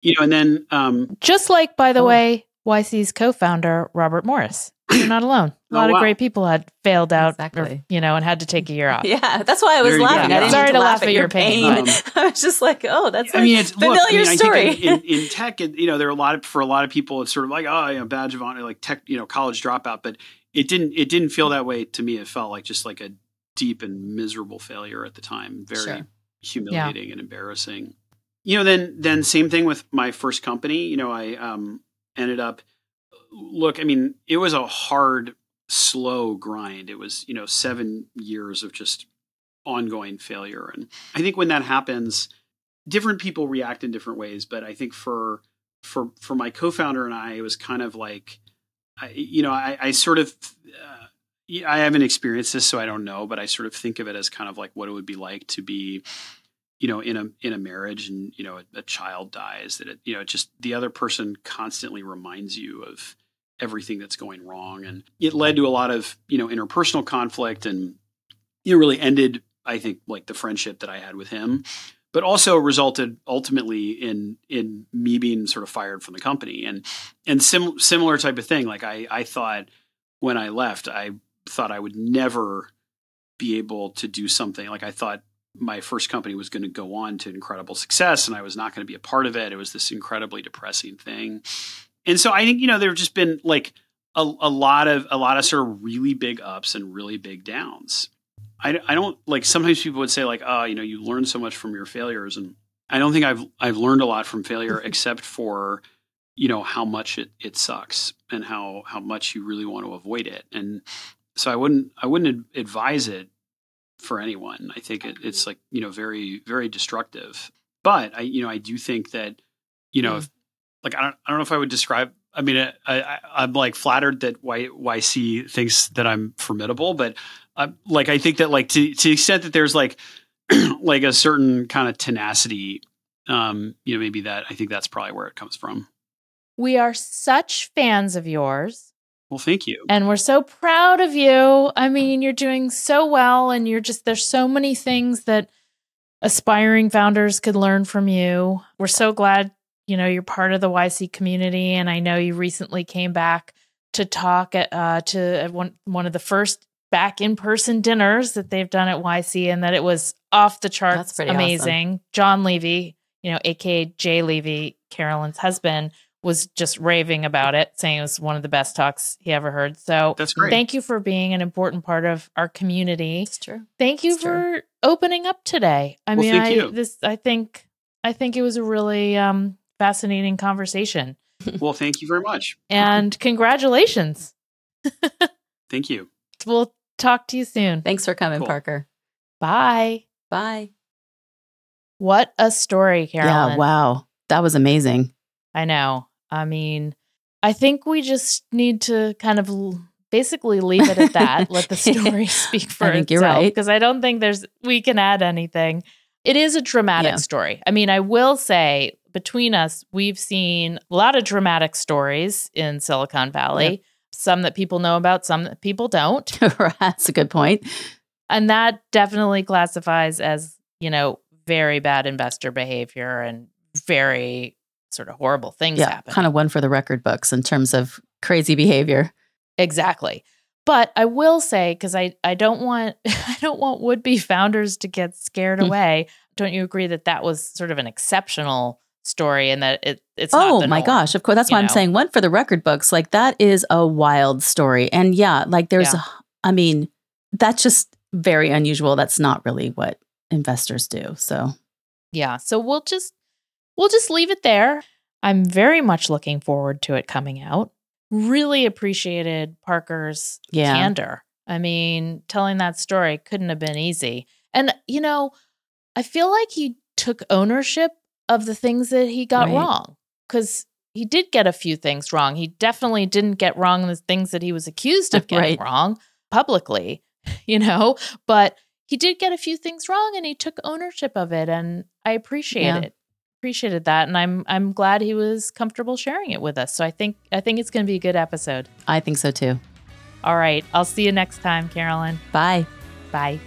you know, and then um, just like by the oh. way, YC's co-founder Robert Morris. You're not alone. A lot oh, wow. of great people had failed out, exactly. or, you know, and had to take a year off. Yeah, that's why I was laughing. I didn't Sorry to laugh, at your pain. pain. Um, I was just like, oh, that's I mean, it's familiar look, I mean, story. in, in, tech, it, you know, there are a lot of for a lot of people, it's sort of like, oh, you know, badge of honor, like tech, you know, college dropout. But it didn't. It didn't feel that way to me. It felt like just like a deep and miserable failure at the time. Very sure. humiliating yeah. and embarrassing you know, then then same thing with my first company. You know, I um, ended up. Look, I mean, it was a hard, slow grind. It was you know seven years of just ongoing failure, and I think when that happens, different people react in different ways. But I think for for for my co-founder and I, it was kind of like, I, you know, I, I sort of. Uh, I haven't experienced this, so I don't know, but I sort of think of it as kind of like what it would be like to be you know in a in a marriage and you know a, a child dies that it you know just the other person constantly reminds you of everything that's going wrong and it led to a lot of you know interpersonal conflict and it really ended i think like the friendship that i had with him but also resulted ultimately in in me being sort of fired from the company and and sim- similar type of thing. Like I I thought when I left, I thought I would never be able to do something like I thought my first company was going to go on to incredible success and I was not going to be a part of it. It was this incredibly depressing thing. And so I think, you know, there have just been like a, a lot of, a lot of sort of really big ups and really big downs. I, I don't like sometimes people would say like, oh, you know, you learn so much from your failures. And I don't think I've, I've learned a lot from failure except for, you know, how much it, it sucks and how, how much you really want to avoid it. And so I wouldn't, I wouldn't advise it for anyone. I think it, it's like you know very very destructive. But I you know I do think that you know mm. if, like I don't I don't know if I would describe. I mean I, I am like flattered that y, YC thinks that I'm formidable, but uh, like I think that like to to the extent that there's like like a certain kind of tenacity, um, you know maybe that I think that's probably where it comes from. We are such fans of yours well, thank you. And we're so proud of you. I mean, you're doing so well, and you're just, there's so many things that aspiring founders could learn from you. We're so glad, you know, you're part of the YC community. And I know you recently came back to talk at, uh, to one, one of the first back in person dinners that they've done at YC, and that it was off the charts amazing. Awesome. John Levy, you know, AKA Jay Levy, Carolyn's husband was just raving about it, saying it was one of the best talks he ever heard. So that's great. Thank you for being an important part of our community. It's true. Thank you it's for true. opening up today. I well, mean, I you. this I think I think it was a really um, fascinating conversation. well, thank you very much. And congratulations. thank you. We'll talk to you soon. Thanks for coming, cool. Parker. Bye. Bye. What a story, Carolyn. Yeah, wow. That was amazing. I know. I mean, I think we just need to kind of basically leave it at that. Let the story speak for I think itself. You're right. Because I don't think there's we can add anything. It is a dramatic yeah. story. I mean, I will say between us, we've seen a lot of dramatic stories in Silicon Valley. Yep. Some that people know about, some that people don't. That's a good point. And that definitely classifies as, you know, very bad investor behavior and very sort of horrible things yeah, happen. Kind of one for the record books in terms of crazy behavior. Exactly. But I will say because I I don't want I don't want would be founders to get scared mm. away. Don't you agree that that was sort of an exceptional story and that it it's oh my norm, gosh of course that's why know? I'm saying one for the record books like that is a wild story and yeah like there's yeah. A, I mean that's just very unusual that's not really what investors do so yeah so we'll just we'll just leave it there. I'm very much looking forward to it coming out. Really appreciated Parker's yeah. candor. I mean, telling that story couldn't have been easy. And, you know, I feel like he took ownership of the things that he got right. wrong because he did get a few things wrong. He definitely didn't get wrong the things that he was accused of getting right. wrong publicly, you know, but he did get a few things wrong and he took ownership of it. And I appreciate yeah. it appreciated that and I'm I'm glad he was comfortable sharing it with us. So I think I think it's going to be a good episode. I think so too. All right, I'll see you next time, Carolyn. Bye. Bye.